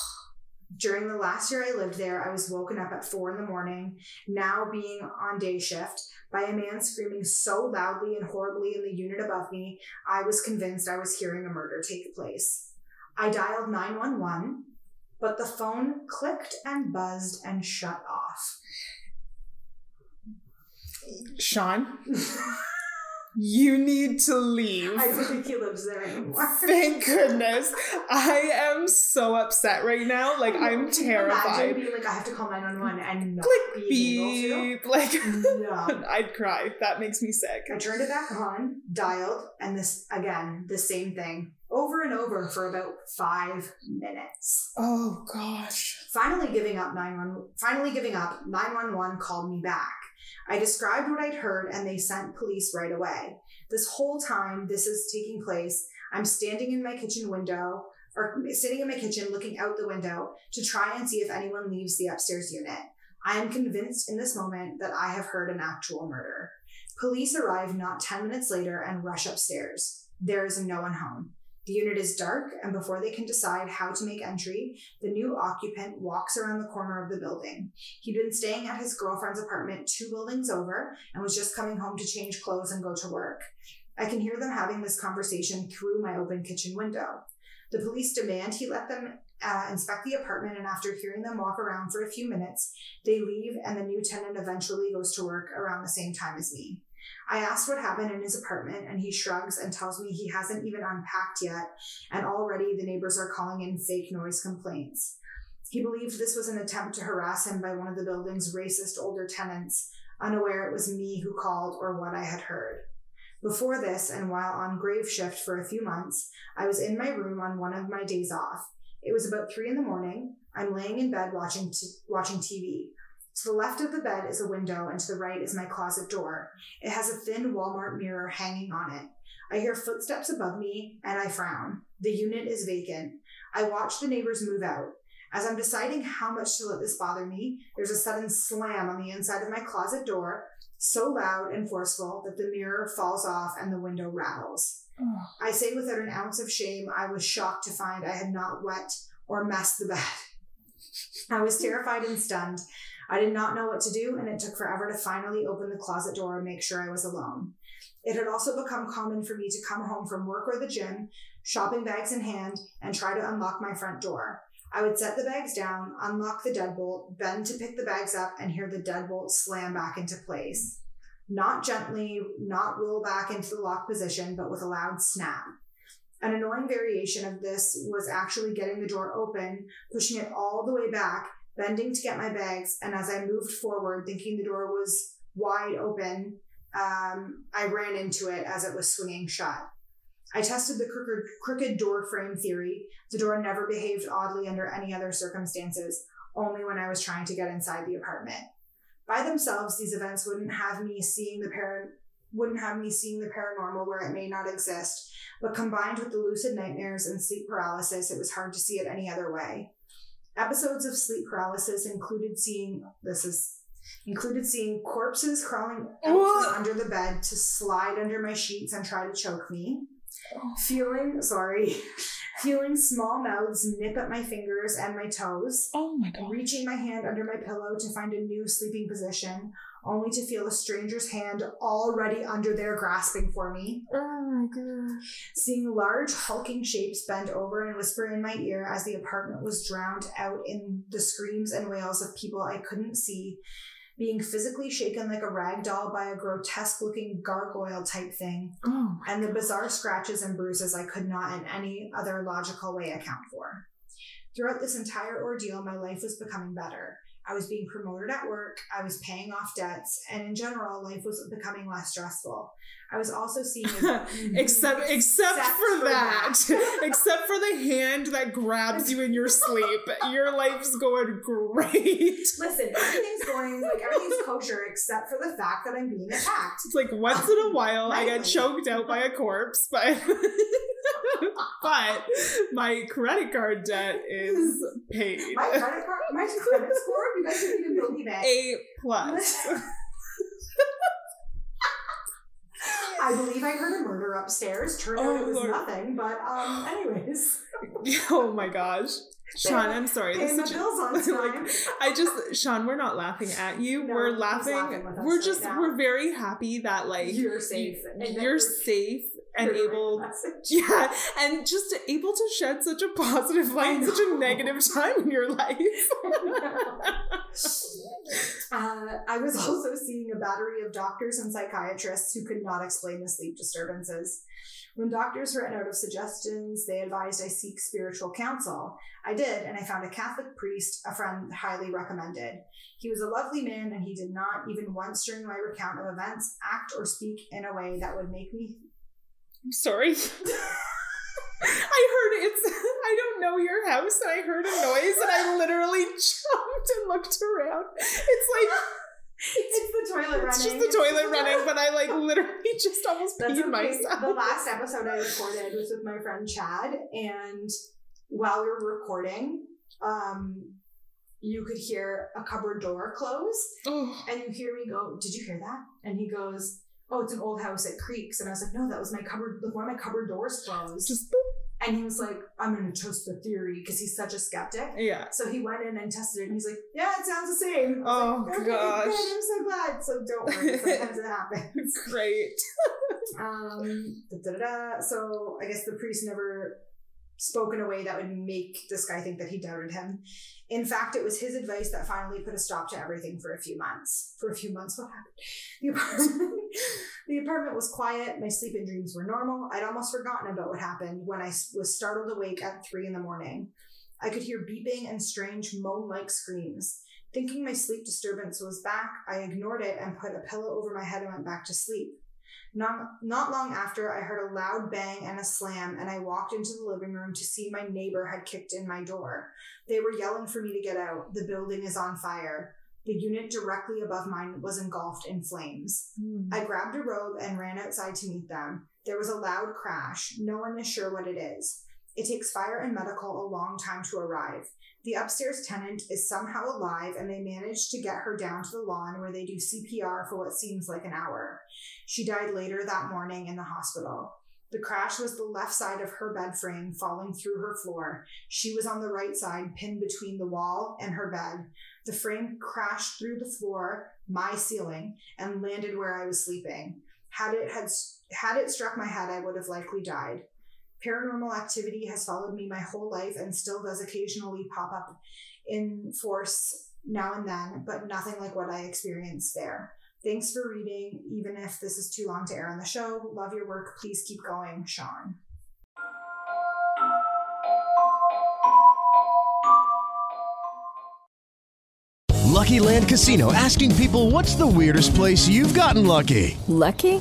During the last year I lived there, I was woken up at four in the morning, now being on day shift, by a man screaming so loudly and horribly in the unit above me, I was convinced I was hearing a murder take place. I dialed 911, but the phone clicked and buzzed and shut off. Sean, *laughs* you need to leave. I don't think he lives there anymore. Thank *laughs* goodness. I am so upset right now. Like, I'm terrified. Imagine being like, I have to call 911 and not Click beep. *laughs* Like. No. I'd cry. That makes me sick. I turned it back on, dialed, and this again, the same thing over and over for about five minutes. Oh, gosh. Finally giving up 911, finally giving up, 911 called me back. I described what I'd heard and they sent police right away. This whole time this is taking place, I'm standing in my kitchen window or sitting in my kitchen looking out the window to try and see if anyone leaves the upstairs unit. I am convinced in this moment that I have heard an actual murder. Police arrive not 10 minutes later and rush upstairs. There is no one home. The unit is dark, and before they can decide how to make entry, the new occupant walks around the corner of the building. He'd been staying at his girlfriend's apartment two buildings over and was just coming home to change clothes and go to work. I can hear them having this conversation through my open kitchen window. The police demand he let them uh, inspect the apartment, and after hearing them walk around for a few minutes, they leave, and the new tenant eventually goes to work around the same time as me. I asked what happened in his apartment, and he shrugs and tells me he hasn't even unpacked yet, and already the neighbors are calling in fake noise complaints. He believed this was an attempt to harass him by one of the building's racist older tenants, unaware it was me who called or what I had heard. Before this, and while on grave shift for a few months, I was in my room on one of my days off. It was about three in the morning. I'm laying in bed watching t- watching TV. To the left of the bed is a window, and to the right is my closet door. It has a thin Walmart mirror hanging on it. I hear footsteps above me, and I frown. The unit is vacant. I watch the neighbors move out. As I'm deciding how much to let this bother me, there's a sudden slam on the inside of my closet door, so loud and forceful that the mirror falls off and the window rattles. I say without an ounce of shame, I was shocked to find I had not wet or messed the bed. *laughs* I was terrified and stunned. I did not know what to do, and it took forever to finally open the closet door and make sure I was alone. It had also become common for me to come home from work or the gym, shopping bags in hand, and try to unlock my front door. I would set the bags down, unlock the deadbolt, bend to pick the bags up, and hear the deadbolt slam back into place. Not gently, not roll back into the lock position, but with a loud snap. An annoying variation of this was actually getting the door open, pushing it all the way back, bending to get my bags, and as I moved forward, thinking the door was wide open, um, I ran into it as it was swinging shut. I tested the crooked, crooked door frame theory. The door never behaved oddly under any other circumstances, only when I was trying to get inside the apartment. By themselves, these events wouldn't have me seeing the par- wouldn't have me seeing the paranormal where it may not exist, but combined with the lucid nightmares and sleep paralysis, it was hard to see it any other way. Episodes of sleep paralysis included seeing this is included seeing corpses crawling out from under the bed to slide under my sheets and try to choke me. Oh. feeling sorry, *laughs* feeling small mouths nip at my fingers and my toes. Oh my god. Reaching my hand under my pillow to find a new sleeping position, only to feel a stranger's hand already under there grasping for me. Oh my god. Seeing large hulking shapes bend over and whisper in my ear as the apartment was drowned out in the screams and wails of people I couldn't see. Being physically shaken like a rag doll by a grotesque looking gargoyle type thing, Oh and the bizarre scratches and bruises I could not in any other logical way account for. Throughout this entire ordeal, my life was becoming better. I was being promoted at work, I was paying off debts, and in general, life was becoming less stressful. I was also seeing *laughs* except except for for that. that. *laughs* except for the hand that grabs you in your sleep. Your life's going great. *laughs* Listen, everything's going like everything's kosher except for the fact that I'm being attacked. It's like once in a while I get choked out by a corpse, but but my credit card debt is paid. My credit card, my credit score, you guys didn't even believe it. A plus. I believe I heard a murder upstairs. Turned out Oh, it was Lord. nothing, but um, *gasps* anyways, *laughs* oh my gosh. Sean, I'm sorry. pay This is *laughs* time. like I just Sean, we're not laughing at you. No, we're laughing. laughing we're just now. we're very happy that like You're safe and You're safe and right able *laughs* yeah, and just able to shed such a positive light in such a negative *laughs* time in your life. Uh, I was also seeing a battery of doctors and psychiatrists who could not explain the sleep disturbances. When doctors ran out of suggestions, they advised I seek spiritual counsel. I did, and I found a Catholic priest a friend highly recommended. He was a lovely man, and he did not, even once during my recount of events, act or speak in a way that would make me. I'm sorry. *laughs* I heard it's I don't know your house and I heard a noise and I literally *laughs* jumped and looked around. It's like It's the toilet running. it's just the toilet running, but I like *laughs* literally just almost That's peed myself. The last episode I recorded was with my friend Chad, and while we were recording, um, you could hear a cupboard door close, Oh. and you hear me go, "Did you hear that?" And he goes, "Oh, it's an old house. It creaks." And I was like, "No, that was my cupboard. Like one of my cupboard doors closed." Just and he was like, "I'm going to test the theory" because he's such a skeptic. yeah. So he went in and tested it, and he's like, "Yeah, it sounds the same." Oh, like, "Okay, gosh. good, I'm so glad. So don't worry. *laughs* Sometimes it happens. Great. *laughs* Um, da-da-da-da. So I guess the priest never spoke in a way that would make this guy think that he doubted him. In fact, it was his advice that finally put a stop to everything for a few months. For a few months, what happened? The apartment, *laughs* the apartment was quiet. My sleep and dreams were normal. I'd almost forgotten about what happened when I was startled awake at three in the morning. I could hear beeping and strange moan-like screams. Thinking my sleep disturbance was back, I ignored it and put a pillow over my head and went back to sleep. Not, not long after, I heard a loud bang and a slam, and I walked into the living room to see my neighbor had kicked in my door. They were yelling for me to get out. The building is on fire. The unit directly above mine was engulfed in flames. Hmm. I grabbed a robe and ran outside to meet them. There was a loud crash. No one is sure what it is. It takes fire and medical a long time to arrive. The upstairs tenant is somehow alive, and they managed to get her down to the lawn where they do CPR for what seems like an hour. She died later that morning in the hospital. The crash was the left side of her bed frame falling through her floor. She was on the right side, pinned between the wall and her bed. The frame crashed through the floor, my ceiling, and landed where I was sleeping. Had it had had it struck my head, I would have likely died. Paranormal activity has followed me my whole life and still does occasionally pop up in force now and then, but nothing like what I experienced there. Thanks for reading, even if this is too long to air on the show. Love your work. Please keep going, Sean. Lucky Land Casino asking people what's the weirdest place you've gotten lucky? Lucky?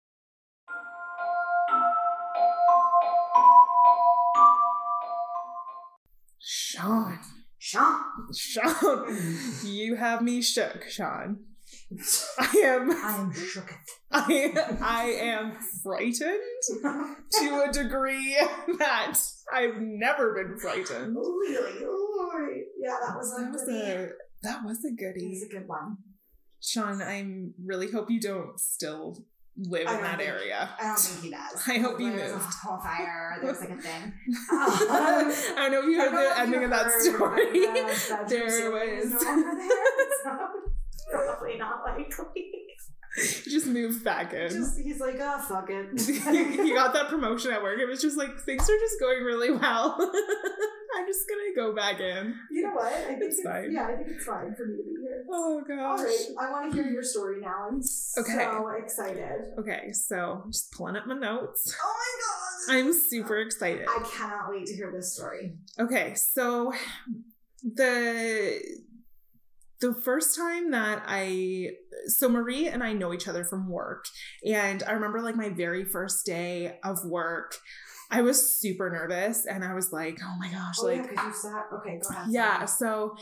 Sean. Sean. Sean. you have me shook, Sean. I am *laughs* I am shook. I I am frightened to a degree *laughs* that I've never been frightened. Really? Yeah, that was a That was a that was a It was a good one. Sean, I really hope you don't still live in that think- area. I don't think he does. *laughs* I hope There's moved. a whole fire. There's like a *laughs* thing. I don't know if you heard the ending of that heard, story. but the bedroom there was no longer there, so *laughs* probably not likely. *laughs* just moved back in. Just he's like, oh fuck it. *laughs* he got that promotion at work. It was just like things are just going really well. *laughs* I'm just gonna go back in. You know what? I think It's fine. Yeah, I think it's fine for me to be here. Oh All gosh. right, I want to hear your story now. I'm so excited. Okay, so just pulling up my notes. Oh my god! I'm super excited. I cannot wait to hear this story. Okay, so the the first time that I so Marie and I know each other from work and I remember like my very first day of work I was super nervous and I was like oh my gosh Oh like yeah, you sat. Okay, go ahead. yeah so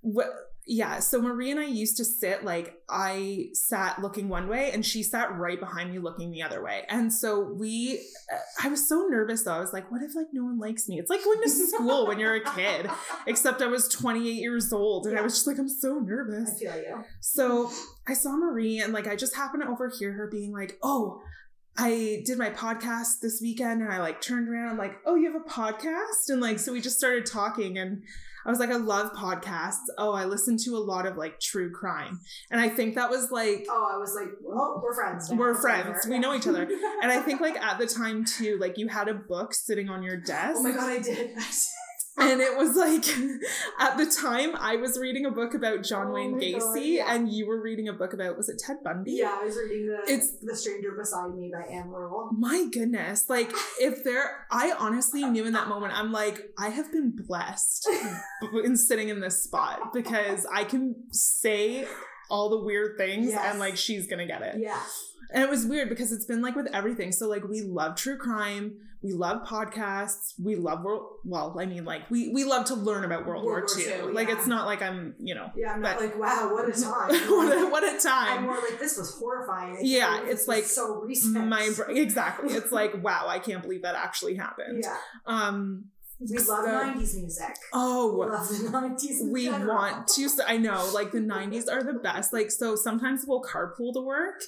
what yeah so marie and i used to sit like i sat looking one way and she sat right behind me looking the other way and so we i was so nervous though i was like what if like no one likes me it's like going to school when you're a kid *laughs* except i was 28 years old and i was just like i'm so nervous I feel you. so I saw Marie and like I just happened to overhear her being like, "Oh, I did my podcast this weekend," and I like turned around. I'm like, "Oh, you have a podcast?" And like, so we just started talking, and I was like, "I love podcasts. Oh, I listen to a lot of like true crime," and I think that was like. Oh, I was like, well, we're friends. now. We're friends. We know each other. *laughs* And I think like at the time too, like you had a book sitting on your desk. Oh my god, I did. *laughs* And it was like *laughs* at the time I was reading a book about John Oh Wayne my God, Gacy yeah. and you were reading a book about was it Ted Bundy? yeah, I was reading the It's- the Stranger Beside Me by Ann Rule. My goodness. Like *laughs* if there I honestly knew in that moment I'm like I have been blessed *laughs* in sitting in this spot because I can say all the weird things Yes. and like she's going to get it. Yeah. And it was weird because it's been like with everything. So like we love true crime, we love podcasts, we love world. Well, I mean, like we we love to learn about World, War War II. II, Like yeah. it's not like I'm, you know. Yeah, I'm not like, wow, what a *laughs* time. *laughs* what, a, what a I'm more like, this was horrifying. Yeah, believe it's like so recent. My exactly. *laughs* It's like wow, I can't believe that actually happened. Yeah. Um. We love so- 90s music. Oh, We love the *laughs* 90s. we general. want to so i know like the 90s are the best like so sometimes we'll carpool to work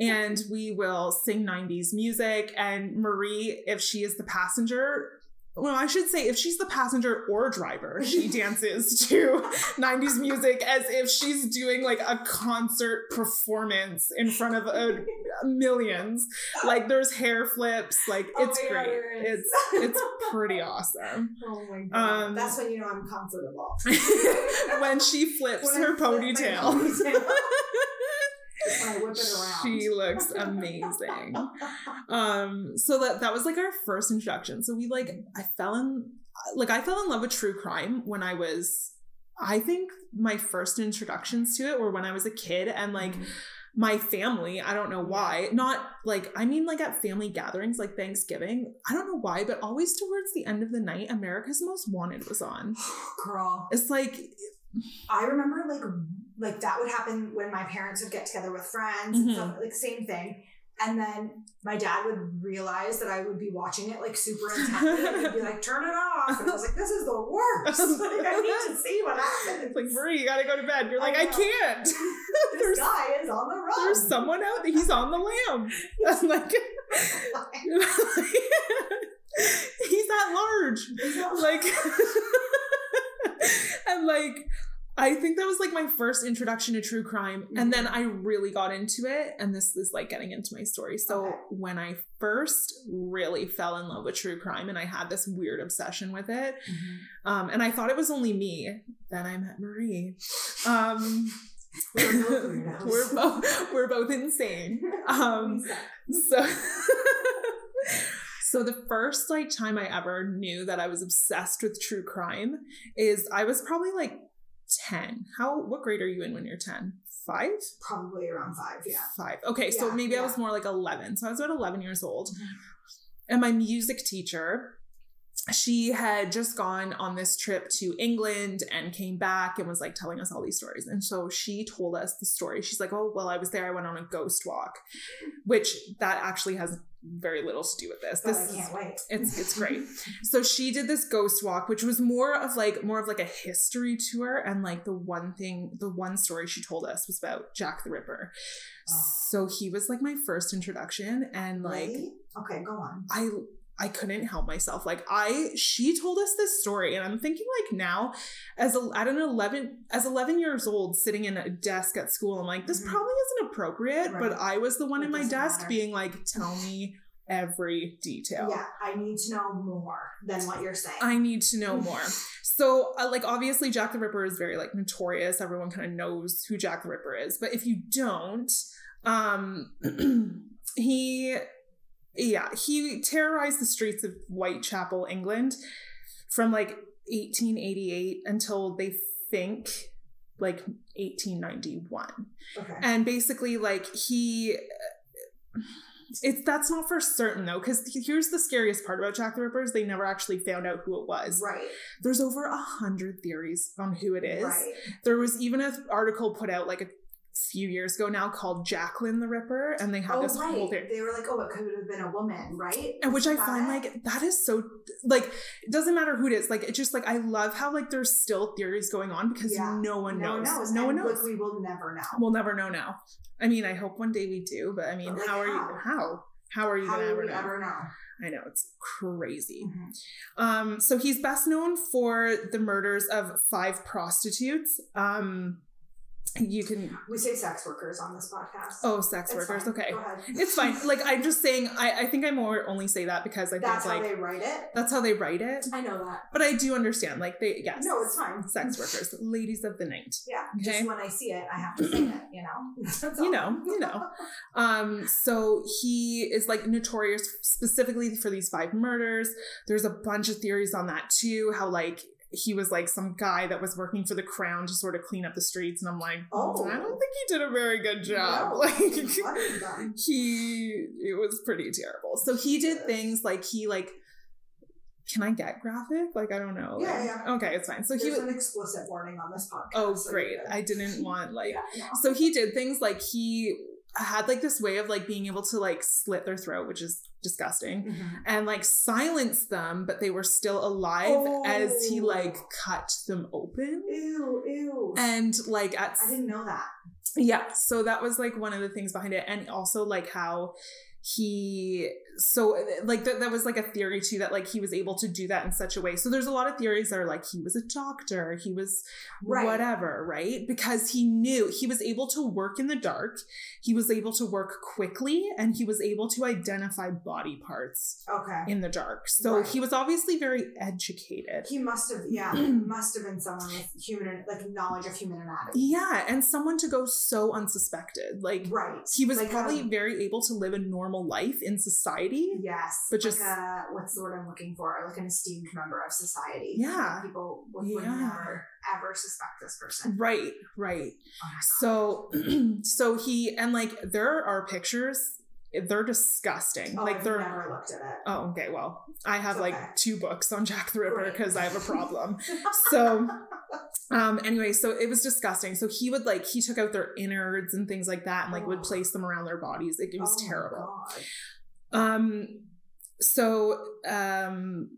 and we will sing 90s music and marie if she is the passenger well i should say if she's the passenger or driver she *laughs* dances to 90s music as if she's doing like a concert performance in front of a, millions like there's hair flips like Oh it's God, great is. it's it's pretty awesome Oh my god. Um, That's when you know I'm comfortable. *laughs* when she flips When her ponytail. *laughs* ponytail. When I whip it around. she looks amazing. Um, so that that was like our first introduction. So we like I fell in like I fell in love with true crime when I was I think my first introductions to it were when I was a kid and like Mm-hmm. my family, I don't know why, not like I mean like at family gatherings like Thanksgiving, I don't know why, but always towards the end of the night America's Most Wanted was on. *sighs* Girl. It's like I remember like like that would happen when my parents would get together with friends and Mhm. stuff, like same thing. And then my dad would realize that I would be watching it like super *laughs* intently and he'd be like, turn it off. And I was like, this is the worst. *laughs* Like, I need to see what happens. It's like, Marie, you gotta go to bed. You're like, I, know. can't. *laughs* this guy is on the run. There's someone out there. He's on the lam. I'm like, he's at large. He's at Like, and like, I think that was like my first introduction to true crime. And then Mhm. I really got into it. And this is like getting into my story. So Okay. when I first really fell in love with true crime and I had this weird obsession with it, Mm-hmm. um, and I thought it was only me, then I met Marie. Um, *laughs* We're both we're both we're both insane. *laughs* Um, so *laughs* so the first like time I ever knew that I was obsessed with true crime is I was probably like 10. How what grade are you in when you're 10? 5? Probably around five, yeah. 5. Okay, so Yeah, maybe I was. Mm-hmm. more like 11. So I was about 11 years old. And my music teacher she had just gone on this trip to England and came back and was like telling us all these stories. And so she told us the story. She's like, "Oh, well, I was there. I went on a ghost walk," which that actually has very little to do with this. Oh, but This I can't wait. it's it's great. *laughs* so she did this ghost walk, which was more of like more of like a history tour, and like the one thing, the one story she told us was about Jack the Ripper. Oh. So he was like my first introduction, and like okay, go on. I I couldn't help myself. Like I she told us this story and I'm thinking like now as a at an 11 as 11 years old sitting in a desk at school I'm like this Mhm. probably isn't appropriate, but I was the one It in my desk matter. being like *sighs* tell me every detail. Yeah, I need to know more than what you're saying. I need to know more. *sighs* So, uh, like, obviously, Jack the Ripper is very like notorious. Everyone kind of knows who Jack the Ripper is. But if you don't, um, *clears throat* he, yeah, he terrorized the streets of Whitechapel, England, from like 1888 until they think like 1891 okay. and basically like he uh, it's that's not for certain though because here's the scariest part about jack the ripper is they never actually found out who it was right. there's over a hundred theories on who it is Right. there was even an article put out like a few years ago now called jacqueline the ripper and they had Oh, this right. whole theory They were like, oh, it could have been a woman, right? and which I find it? like that is so like it doesn't matter who it is like it's just like I love how like there's still theories going on because Yeah. no one no knows one knows. no one And, like, knows we will never know. We'll never know now. I mean, I hope one day we do, but I mean, But, like, how are how? you? How? How are you How gonna ever know? ever know? I know it's crazy. Mhm. Um, so he's best known for the murders of five prostitutes. Um, you can We say sex workers on this podcast. oh sex It's workers. fine. Okay, Go ahead. it's fine. *laughs* Like I'm just saying, I I think I more only say that because I That's think how like they write it. that's how they write it. I know that. But I do understand. Like they yes, No, it's fine. sex workers, ladies of the night. Yeah, Okay. just when I see it, I have to say it. You know. *laughs* That's you know, you know. *laughs* Um, so he is like notorious specifically for these five murders. There's a bunch of theories on that too. How like he was like some guy that was working for the crown to sort of clean up the streets, and I'm like, Oh. I don't think he did a very good job. *laughs* No. Like What have you done? he, it was pretty terrible. So he did things like he like. Can I get graphic? Like I don't know. Yeah, Like- yeah. Okay, it's fine. So he was. an explicit warning on this podcast. Oh, so great! I didn't *laughs* want like Yeah, no. so he did things like he had like this way of like being able to like slit their throat, which is disgusting, Mhm. and like silence them, but they were still alive as he Oh. like cut them open. Ew, ew. And like at I didn't know that. yeah, so that was like one of the things behind it, and also like how he so like that, that was like a theory too that like he was able to do that in such a way so there's a lot of theories that are like he was a doctor he was Right. whatever right because he knew he was able to work in the dark he was able to work quickly and he was able to identify body parts Okay. in the dark so Right. he was obviously very educated He must have, yeah, *clears throat* must have been someone with human, like knowledge of human anatomy. yeah and someone to go so unsuspected like Right. he was Like, probably um, very able to live a normal life in society Yes, But just- like a, what's the word I'm looking for? Like an esteemed member of society. Yeah. People would, would Yeah. never ever suspect this person. right right Oh so *clears throat* so he and like there are pictures they're disgusting Oh, like I've they're never looked at it. oh okay well i have It's like two books on jack the ripper because i have a problem *laughs* so um anyway so it was disgusting so he would like he took out their innards and things like that and like would Oh. place them around their bodies like it was Oh terrible. Um, so um,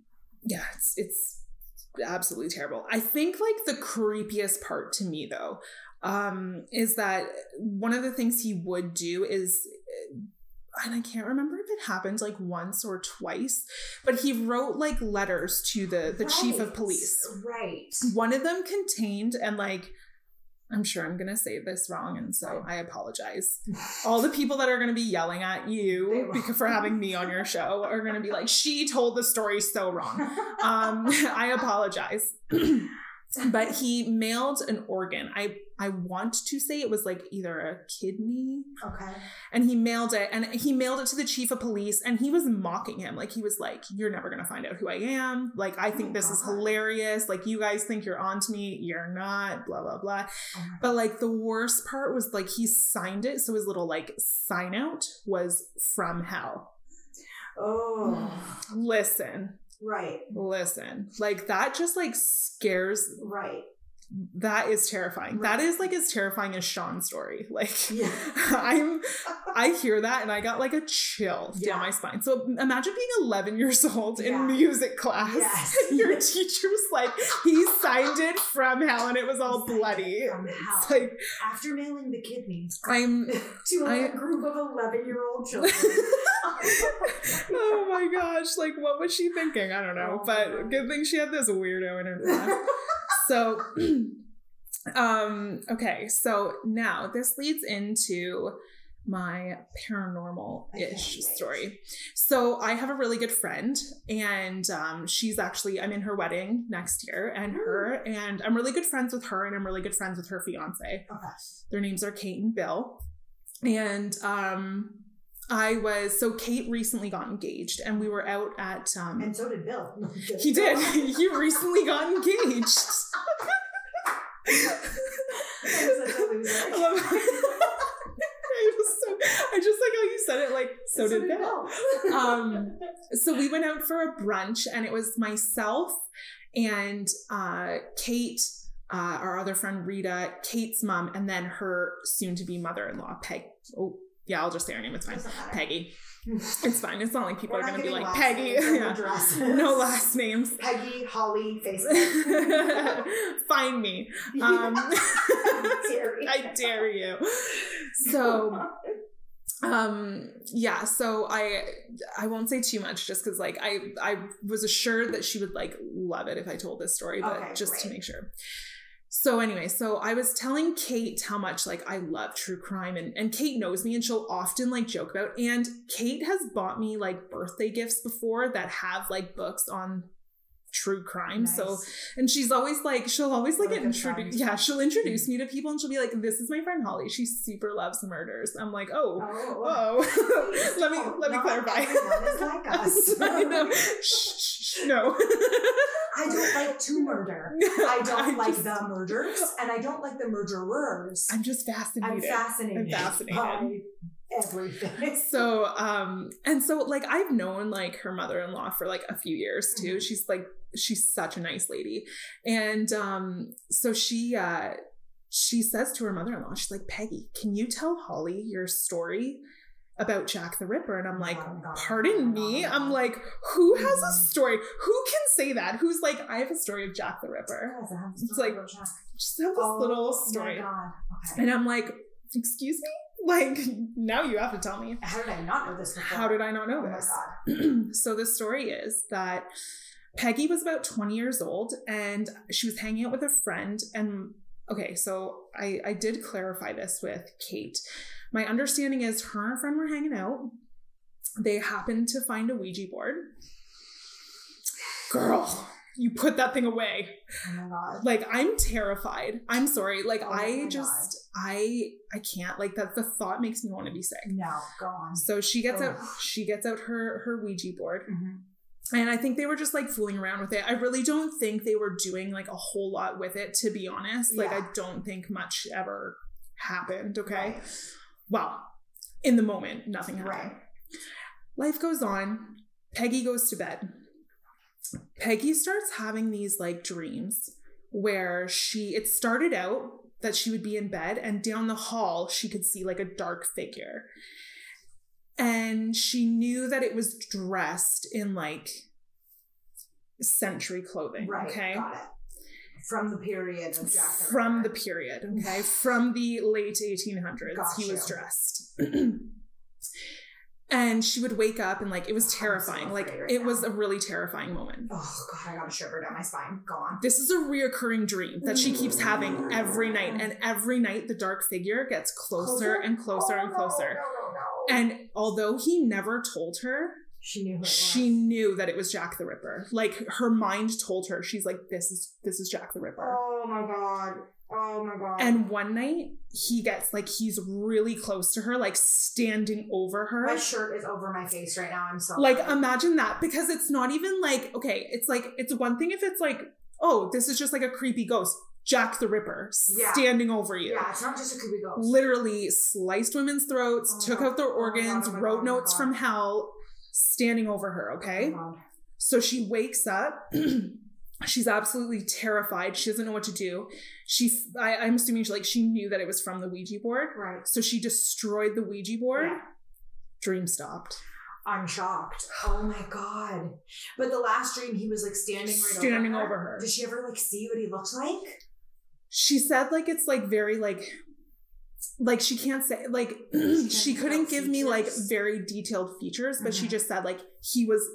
yeah, it's it's absolutely terrible. I think like the creepiest part to me though, um, is that one of the things he would do is. And I can't remember if it happened like once or twice, but he wrote like letters to the the chief of police. Right. One of them contained and like I'm sure I'm gonna say this wrong, and so I apologize. All the people that are gonna be yelling at you because for having me on your show are gonna be like, "She told the story so wrong." Um, *laughs* I apologize. *clears throat* but he mailed an organ. I I want to say it was like either a kidney. Okay. And he mailed it and he mailed it to the chief of police and he was mocking him. Like he was like, You're never gonna find out who I am. Like I think this is hilarious. Like you guys think you're on to me. You're not, blah blah blah. but like the worst part was like he signed it, so his little like sign out was from hell. Oh. Listen. Right. Listen. Like that just like scares Right. That is terrifying. That is like as terrifying as Sean's story. *laughs* Like *laughs* I'm I hear that and I got like a chill down my spine. So imagine being 11 years old in music class. Yes. *laughs* And your teacher was like, he signed it from hell and it was all bloody. It's like After mailing the kidneys I'm to a I- group of 11 year old children. oh my gosh, like what was she thinking? I don't know. Oh but good thing she had this weirdo in her class. So *clears throat* um okay, so now this leads into my paranormal ish story. So I have a really good friend and um she's actually I'm in her wedding next year and her and I'm really good friends with her and I'm really good friends with her fiance. Okay. Their names are Kate and Bill. And um I was so Kate recently got engaged and we were out at um and so did Bill. he did. *laughs* he recently got engaged. *laughs* I I was so- I just like how you said it like so, did Bill. um *laughs* so we went out for a brunch and it was myself and uh Kate uh, our other friend Rita, Kate's mom, and then her soon-to-be mother-in-law, Peg. Oh, yeah, I'll just say her name. It's fine. Peggy. *laughs* It's fine. It's not like people We're are going to be like Peggy. no Yeah. No last names. Peggy, Holly, Facebook. *laughs* Find me. *laughs* Um, dare you. I dare you. So, um, yeah. So I, I won't say too much, just because like I, I was assured that she would like love it if I told this story, but Okay, just to make sure. So anyway, so I was telling Kate how much like I love true crime and, and Kate knows me and she'll often like joke about and Kate has bought me like birthday gifts before that have like books on true crime. So and she's always like she'll always like introduce yeah, she'll introduce me to people and she'll be like, This is my friend Holly. She super loves murders. I'm like, oh, oh, *laughs* let me let me clarify. like us. *laughs* I know. *laughs* Shh, shh, shh, no. I don't like to murder. I *laughs* don't I'm like just- the murders, and I don't like the murderers. I'm just fascinated. I'm fascinated. I'm fascinated. by everything. *laughs* so um and so like I've known like her mother-in-law for like a few years too. Mhm. She's like she's such a nice lady. And um so she uh she says to her mother-in-law, she's like, Peggy, can you tell Holly your story about Jack the Ripper? And I'm oh like, pardon oh me? I'm like, who has a mm-hmm. story? Who can say that? Who's like, I have a story of Jack the Ripper. It's like, just have this Oh little my story. God. Okay. And I'm like, excuse me? Like, *laughs* now you have to tell me. How did I not know this before? How did I not know Oh this? *clears throat* so the story is that Peggy was about 20 years old and she was hanging out with a friend. And okay, so I, I did clarify this with Kate. My understanding is her and her friend were hanging out. They happened to find a Ouija board. Girl, you put that thing away. Oh my god. Like I'm terrified. I'm sorry. Like Oh I God. just I I can't. Like that the thought makes me want to be sick. No, go on. So she gets out she gets out her her Ouija board. Mhm. And I think they were just like fooling around with it. I really don't think they were doing like a whole lot with it, to be honest. Like, I don't think much ever happened. Okay. Right. Well, in the moment, nothing happened. Right. Life goes on. Peggy goes to bed. Peggy starts having these like dreams where she, it started out that she would be in bed and down the hall she could see like a dark figure. And she knew that it was dressed in like century clothing. Right. Okay. Got it. From the period of Jack the From the period. Okay. From the late 1800s, Got he was dressed. *clears throat* and she would wake up and like it was oh, terrifying. like right it was a really terrifying moment. Oh god, I got a shiver down my spine. Go on. This is a reoccurring dream that she keeps having every night, and every night the dark figure gets closer Closer? and closer Oh, and closer. no, no, no. And although he never told her, She knew she knew that it was Jack the Ripper. Like her mind told her, she's like, "This is this is Jack the Ripper." Oh my god. Oh my god. And one night he gets like he's really close to her, like standing over her. my shirt is over my face right now. I'm so Like imagine that because it's not even like okay, it's like it's one thing if it's like oh this is just like a creepy ghost, Jack the Ripper Yeah. standing over you. Yeah, it's not just a creepy ghost. Literally sliced women's throats, Oh took God. out their Oh organs, oh wrote God, oh my oh notes from hell, standing over her. Okay, Oh so she wakes up. *clears throat* She's absolutely terrified. She doesn't know what to do. She, I, I'm assuming she like she knew that it was from the Ouija board, Right. so she destroyed the Ouija board. Yeah. Dream stopped. I'm shocked. Oh my god. But the last dream he was like standing right Standing over, over her. Did she ever like see what he looked like? She said like it's like very like like she can't say like *clears throat* she couldn't give me like very detailed features, but she Mhm. just said like he was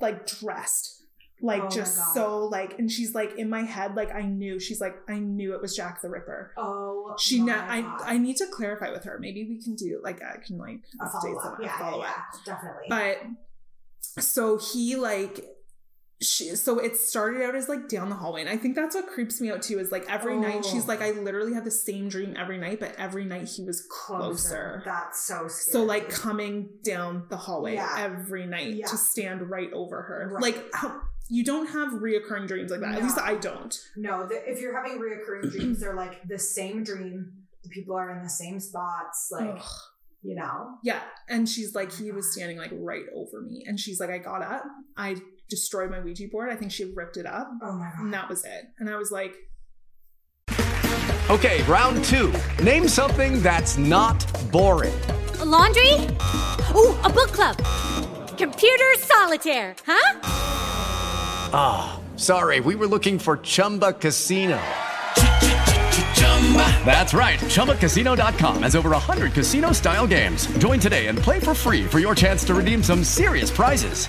like dressed like Oh just so like and she's like in my head like I knew she's like I knew it was Jack the Ripper. Oh She now I God. I need to clarify with her. Maybe we can do like I can like follow update up. some Yeah, follow yeah, up. yeah, definitely. But so he like she so it started out as like down the hallway. And I think that's what creeps me out too, is like every night she's Oh. like, I literally had the same dream every night, but every night he was closer. That's so scary. So like coming down the hallway Yeah. every night Yeah. to stand right over her. Right. Like how, you don't have reoccurring dreams like that. At least I don't. No, the, if you're having reoccurring dreams, they're like the same dream. The people are in the same spots. Like, Ugh. you know. Yeah. And she's like, he oh was standing like right over me. And she's like, I got up. I destroyed my Ouija board. I think she ripped it up. Oh my god. And that was it. And I was like, Okay, round two. Name something that's not boring. A laundry? Ooh, a book club. Computer solitaire, huh? Ah, sorry, we were looking for Chumba Casino. Chumba. That's right. ChumbaCasino.com has over 100 casino style games. Join today and play for free for your chance to redeem some serious prizes.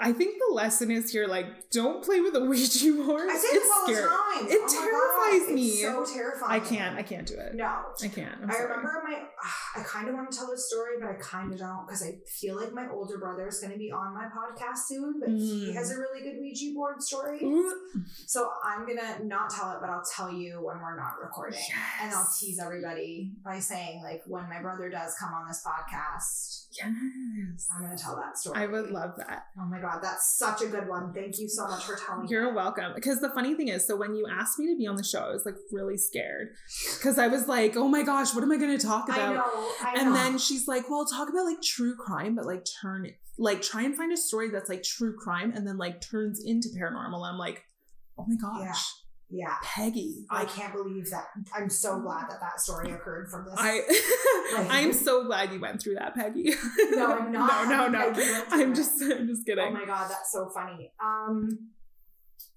I think the lesson is here like, don't play with a Ouija *laughs* board. I say it's all the scary. time. It Oh terrifies me. It's so terrifying. I can't. I can't do it. No. I can't. I'm I sorry. remember my. *sighs* I kind of want to tell this story, but I kind of don't because I feel like my older brother is going to be on my podcast soon. But he Mm. has a really good Ouija board story, Ooh. so I'm gonna not tell it, but I'll tell you when we're not recording, and I'll tease everybody by saying like when my brother does come on this podcast, Yes. I'm gonna tell that story. I would love that. Oh my god, that's such a good one. Thank you so much for telling me. You're welcome. Because the funny thing is, so when you asked me to be on the show, I was like really scared. Because I was like, oh my gosh, what am I going to talk I about? know. I and know. then she's like, well, talk about like true crime, but like turn like try and find a story that's like true crime and then like turns into paranormal. I'm like, oh my gosh, yeah. Peggy. I can't believe that. I'm so glad that that story occurred from this. I Like- *laughs* I'm so glad you went through that, Peggy. No, I'm *laughs* not. no, no, no. Peggy went through I'm just I'm just kidding. Oh my god, that's so funny. Um,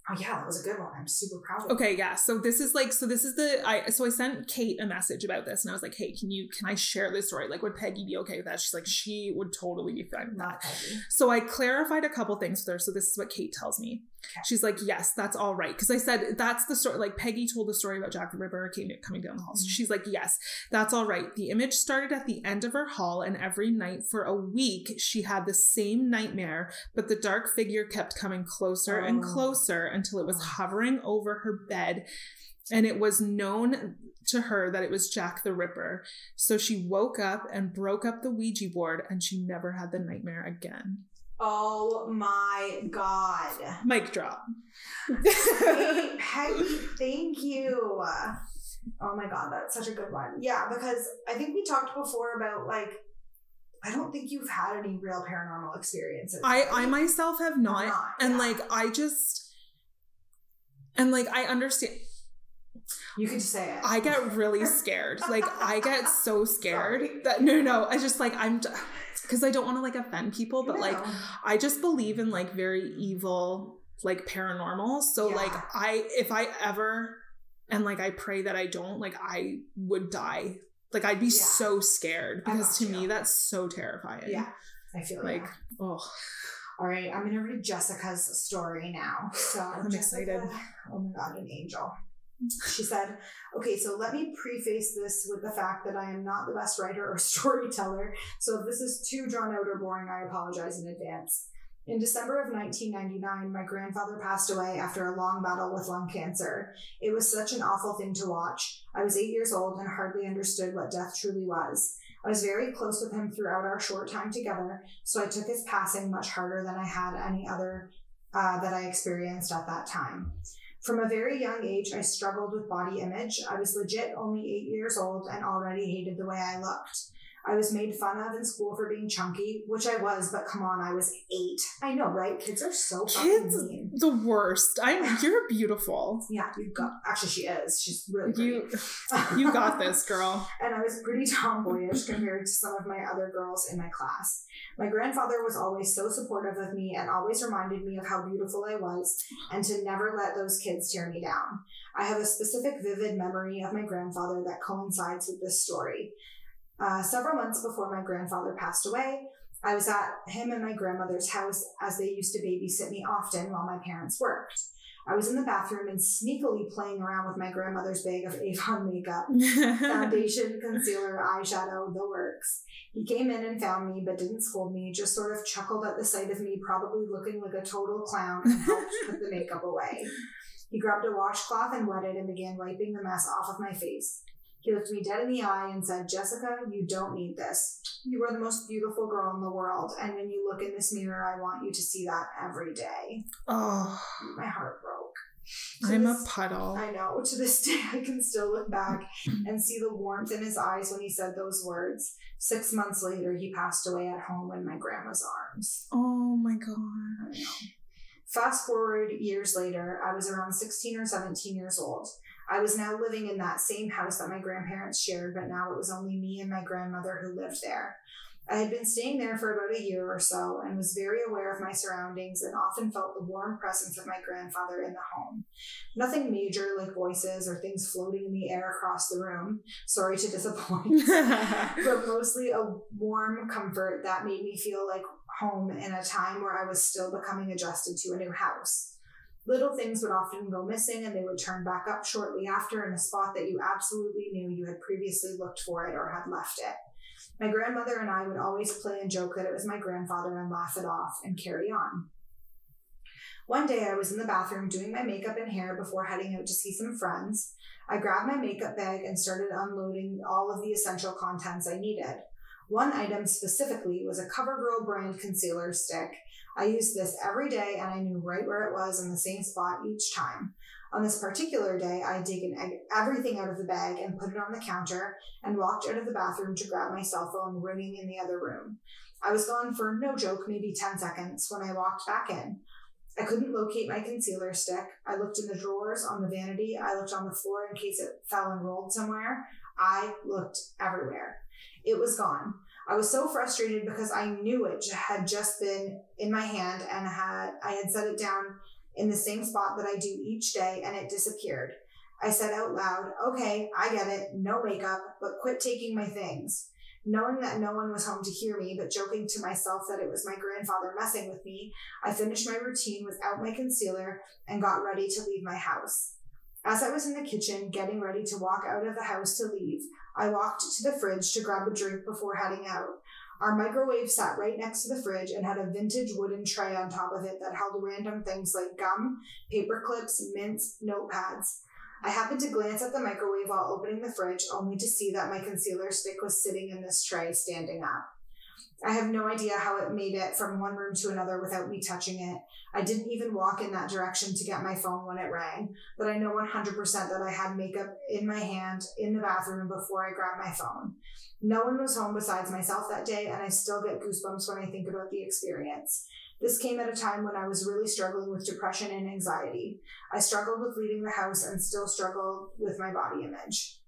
oh yeah, that was a good one. I'm super proud of. Okay, yeah. So this is like, so this is the I. So I sent Kate a message about this, and I was like, "Hey, can you can I share this story? Like, would Peggy be okay with that?" She's like, "She would totally be fine with that." So I clarified a couple things with her. So this is what Kate tells me. She's like, "Yes, that's all right," because I said that's the story. Like Peggy told the story about Jack the Ripper came coming down the hall. So mm-hmm. she's like, "Yes, that's all right." The image started at the end of her hall, and every night for a week she had the same nightmare, but the dark figure kept coming closer and Oh. closer until it was oh. hovering over her bed. And it was known to her that it was Jack the Ripper. So she woke up and broke up the Ouija board and she never had the nightmare again. Oh my god. Mic drop. Hey, *laughs* Peggy, thank you. Oh my god, that's such a good one. Yeah, because I think we talked before about like I don't think you've had any real paranormal experiences. I I myself have not, not, and yeah. like I just and like I understand. You can say it. I get really *laughs* scared. Like I get so scared that no, no. I just like I'm because I don't want to like offend people, but like I just believe in like very evil, like paranormal. So like I if I ever and like I pray that I don't, like I would die. Like I'd be so scared because to me that's so terrifying. Yeah, I feel like yeah. oh. All right, I'm gonna read Jessica's story now. So I'm Jessica, excited. Oh my god, an angel. She said, Okay, so let me preface this with the fact that I am not the best writer or *laughs* storyteller. So if this is too drawn out or boring, I apologize in advance. In December of 1999, my grandfather passed away after a long battle with lung cancer. It was such an awful thing to watch. I was eight years old and hardly understood what death truly was. I was very close with him throughout our short time together, so I took his passing much harder than I had any other uh, that I experienced at that time. From a very young age, I struggled with body image. I was legit only eight years old and already hated the way I looked. I was made fun of in school for being chunky, which I was, but come on, I was eight. I know, right? Kids are so Kids fucking mean. the worst. I'm you're beautiful. Yeah, you got. Actually, she is. She's really You you got this, girl. *laughs* and I was pretty tomboyish compared to some of my other girls in my class. My grandfather was always so supportive of me and always reminded me of how beautiful I was and to never let those kids tear me down. I have a specific vivid memory of my grandfather that coincides with this story. Uh, several months before my grandfather passed away, I was at him and my grandmother's house as they used to babysit me often while my parents worked. I was in the bathroom and sneakily playing around with my grandmother's bag of Avon makeup, *laughs* foundation, concealer, eyeshadow, the works. He came in and found me, but didn't scold me, just sort of chuckled at the sight of me, probably looking like a total clown, and helped put the makeup away. He grabbed a washcloth and wet it and began wiping the mess off of my face. He looked me dead in the eye and said, Jessica, you don't need this. You are the most beautiful girl in the world, and when you look in this mirror, I want you to see that every day. Oh, My heart broke. To I'm a puddle. I know. To this *laughs* day, I can still look back and see the warmth in his eyes when he said those words. Six months later, he passed away at home in my grandma's arms. Oh my god. Fast forward years later, I was around 16 or 17 years old. I was now living in that same house that my grandparents shared, but now it was only me and my grandmother who lived there. I had been staying there for about a year or so and was very aware of my surroundings and often felt the warm presence of my grandfather in the home. Nothing major like voices or things floating in the air across the room. Sorry to disappoint. *laughs* but mostly a warm comfort that made me feel like home in a time where I was still becoming adjusted to a new house. Little things would often go missing and they would turn back up shortly after in a spot that you absolutely knew you had previously looked for it or had left it. My grandmother and I would always play and joke that it was my grandfather and laugh it off and carry on. One day I was in the bathroom doing my makeup and hair before heading out to see some friends. I grabbed my makeup bag and started unloading all of the essential contents I needed. One item specifically was a CoverGirl brand concealer stick. I used this every day and I knew right where it was in the same spot each time. On this particular day, I had everything out of the bag and put it on the counter and walked out of the bathroom to grab my cell phone ringing in the other room. I was gone for no joke, maybe 10 seconds when I walked back in. I couldn't locate my concealer stick. I looked in the drawers, on the vanity. I looked on the floor in case it fell and rolled somewhere. I looked everywhere. It was gone. I was so frustrated because I knew it had just been in my hand and had I had set it down in the same spot that I do each day and it disappeared. I said out loud, "Okay, I get it. No makeup, but quit taking my things." Knowing that no one was home to hear me, but joking to myself that it was my grandfather messing with me, I finished my routine without my concealer and got ready to leave my house. As I was in the kitchen getting ready to walk out of the house to leave, I walked to the fridge to grab a drink before heading out. Our microwave sat right next to the fridge and had a vintage wooden tray on top of it that held random things like gum, paper clips, mints, notepads. I happened to glance at the microwave while opening the fridge, only to see that my concealer stick was sitting in this tray standing up. I have no idea how it made it from one room to another without me touching it. I didn't even walk in that direction to get my phone when it rang, but I know 100% that I had makeup in my hand in the bathroom before I grabbed my phone. No one was home besides myself that day, and I still get goosebumps when I think about the experience. This came at a time when I was really struggling with depression and anxiety. I struggled with leaving the house and still struggled with my body image.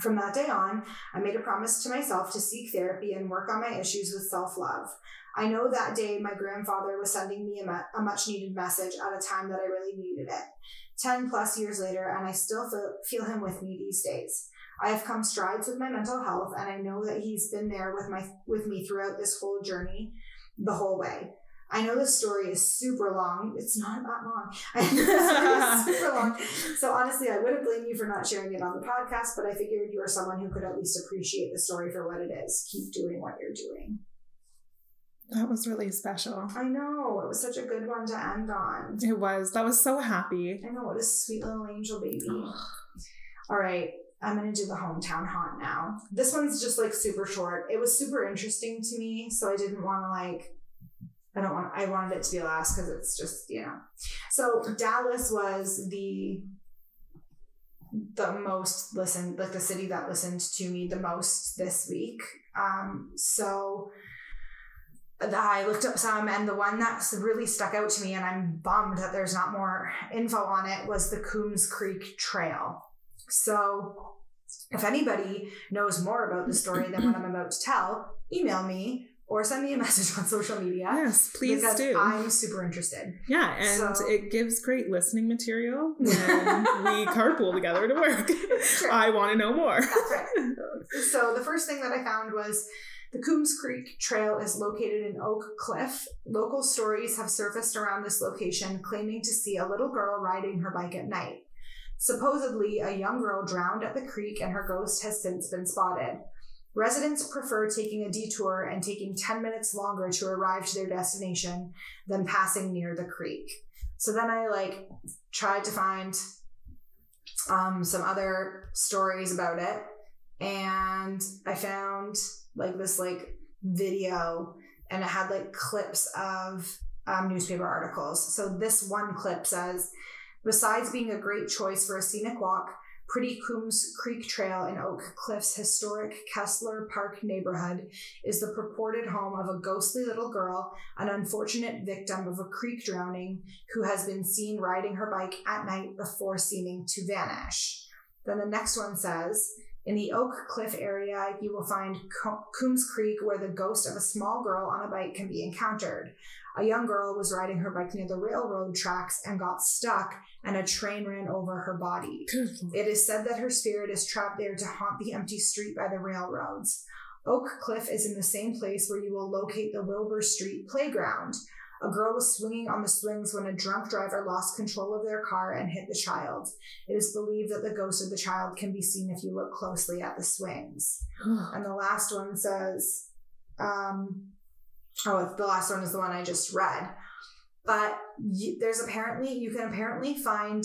From that day on, I made a promise to myself to seek therapy and work on my issues with self love. I know that day my grandfather was sending me a, me- a much needed message at a time that I really needed it. 10 plus years later, and I still feel, feel him with me these days. I have come strides with my mental health, and I know that he's been there with my with me throughout this whole journey, the whole way. I know this story is super long. It's not that long. I know this story is *laughs* super long. So honestly, I would have blamed you for not sharing it on the podcast, but I figured you are someone who could at least appreciate the story for what it is. Keep doing what you're doing. That was really special. I know. It was such a good one to end on. It was. That was so happy. I know. What a sweet little angel baby. All right. I'm going to do the hometown haunt now. This one's just like super short. It was super interesting to me. So I didn't want to like, I don't want, I wanted it to be last because it's just, you know. So Dallas was the, the most listened, like the city that listened to me the most this week. Um, so I looked up some, and the one that's really stuck out to me, and I'm bummed that there's not more info on it, was the Coombs Creek Trail. So, if anybody knows more about the story than what I'm about to tell, email me or send me a *laughs* message on social media. Yes, please because do. I'm super interested. Yeah, and So- it gives great listening material *laughs* when we carpool together to work. I want to know more. That's right. *laughs* so the first thing that I found was the Coombs Creek Trail is located in Oak Cliff. Local stories have surfaced around this location claiming to see a little girl riding her bike at night. Supposedly, a young girl drowned at the creek and her ghost has since been spotted. Residents prefer taking a detour and taking 10 minutes longer to arrive to their destination than passing near the creek. So then I like tried to find um, some other stories about it and I found like this like video and it had like clips of um, newspaper articles. So this one clip says, besides being a great choice for a scenic walk, Pretty Coombs Creek Trail in Oak Cliff's historic Kessler Park neighborhood is the purported home of a ghostly little girl, an unfortunate victim of a creek drowning, who has been seen riding her bike at night before seeming to vanish. Then the next one says, in the Oak Cliff area, you will find Co- Coombs Creek, where the ghost of a small girl on a bike can be encountered. A young girl was riding her bike near the railroad tracks and got stuck, and a train ran over her body. It is said that her spirit is trapped there to haunt the empty street by the railroads. Oak Cliff is in the same place where you will locate the Wilbur Street playground. A girl was swinging on the swings when a drunk driver lost control of their car and hit the child. It is believed that the ghost of the child can be seen if you look closely at the swings. and the last one says, um, oh, the last one is the one I just read. But you, there's apparently, you can apparently find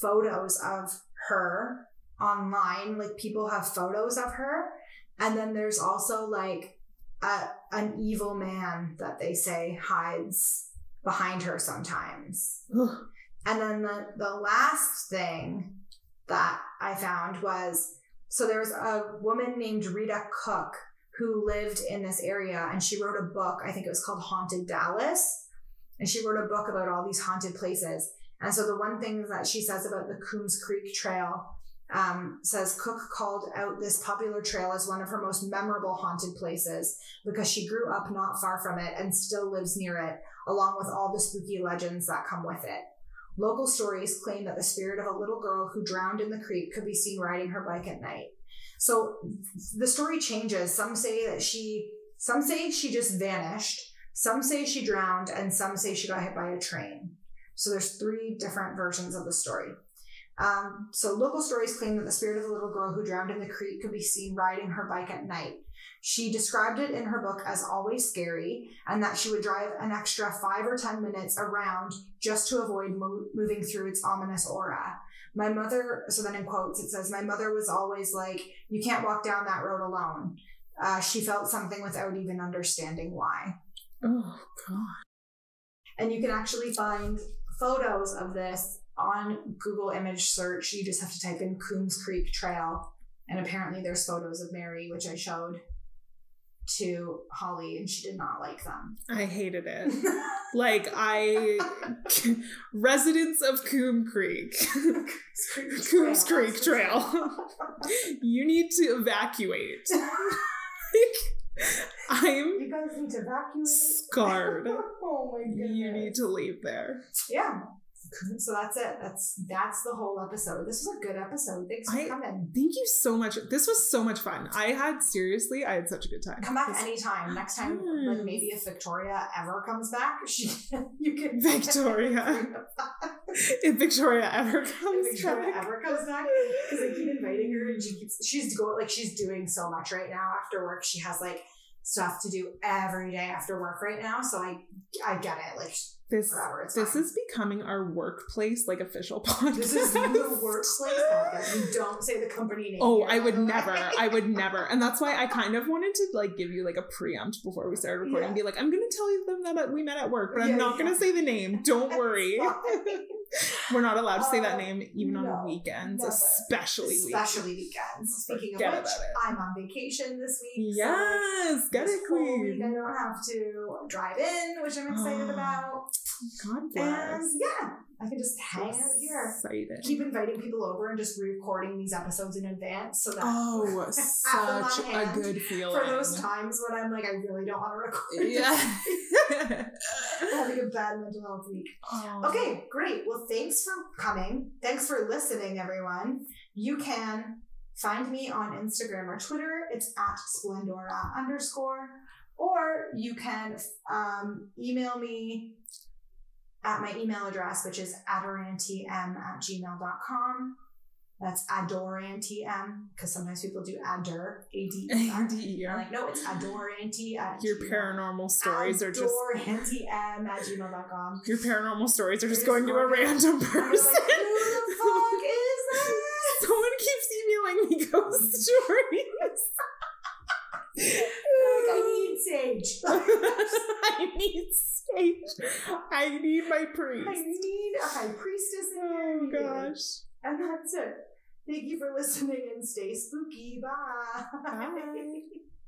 photos of her online. Like people have photos of her. And then there's also like a, an evil man that they say hides behind her sometimes. and then the, the last thing that I found was so there was a woman named Rita Cook who lived in this area and she wrote a book. I think it was called Haunted Dallas. And she wrote a book about all these haunted places. And so the one thing that she says about the Coombs Creek Trail um, says Cook called out this popular trail as one of her most memorable haunted places because she grew up not far from it and still lives near it, along with all the spooky legends that come with it. Local stories claim that the spirit of a little girl who drowned in the creek could be seen riding her bike at night. So the story changes. Some say that she, some say she just vanished, some say she drowned, and some say she got hit by a train. So there's three different versions of the story. Um, so local stories claim that the spirit of the little girl who drowned in the creek could be seen riding her bike at night. She described it in her book as always scary, and that she would drive an extra five or ten minutes around just to avoid mo- moving through its ominous aura. My mother, so then in quotes, it says, My mother was always like, You can't walk down that road alone. Uh, she felt something without even understanding why. Oh, God. And you can actually find photos of this on Google image search. You just have to type in Coombs Creek Trail. And apparently there's photos of Mary, which I showed to Holly and she did not like them. I hated it. *laughs* like I *laughs* residents of Coombe Creek. Coombs Creek Trail. *laughs* you need to evacuate. I'm You guys need to evacuate. scarred. oh my goodness. You need to leave there. Yeah. *laughs* So that's it. That's that's the whole episode. This was a good episode. Thanks for I- coming. Thank you so much. This was so much fun. I had seriously, I had such a good time. Come back anytime. Next time, like maybe if Victoria ever comes back, *laughs* she you can *laughs* Victoria. if Victoria ever comes if Victoria back. ever comes back, because I keep inviting her and she keeps she's go like she's doing so much right now after work. She has like stuff to do every day after work right now. So I I get it. Like This this is becoming our workplace like official podcast. *laughs* This is the workplace podcast. You don't say the company name. Oh, I would by the way. never. I would never. And that's why I kind of wanted to like give you like a preempt before we started recording and be like, I'm gonna tell you them that we met at work, but Yeah, I'm not yeah. gonna say the name. Don't *laughs* worry. *laughs* We're not allowed to say that Uh, name even no, on weekends, never. especially weekends. Especially weekends. Speaking Forget of which. I'm on vacation this week. Yes, so get this it, whole week. I don't have to drive in, which I'm excited *gasps* about. God bless. And yeah, I can just hang out here. Excited. Keep inviting people over and just re-recording these episodes in advance so that Oh, *laughs* I have them on such a good feeling. for those times when I'm like I really don't want to record. Yeah. *laughs* *laughs* having a bad mental health week. Oh. Okay, great. Well, thanks for coming. Thanks for listening, everyone. You can find me on Instagram or Twitter. It's at Splendora underscore. Or you can um, email me at my email address, which is adorantm at gmail.com. That's adorantm, because sometimes people do ador, A-D-E-R. Like, no, it's adoranti at Your gmail. paranormal stories are just Adorantm at gmail.com. your paranormal stories are just Just going to a random person. like, who the fuck is that? *laughs* Someone keeps emailing me ghost *laughs* stories. Like, I need sage. *laughs* I need sage. I need my priest. I need a high priestess in Oh gosh. And that's it. Thank you for listening and stay spooky. Bye. Bye. *laughs*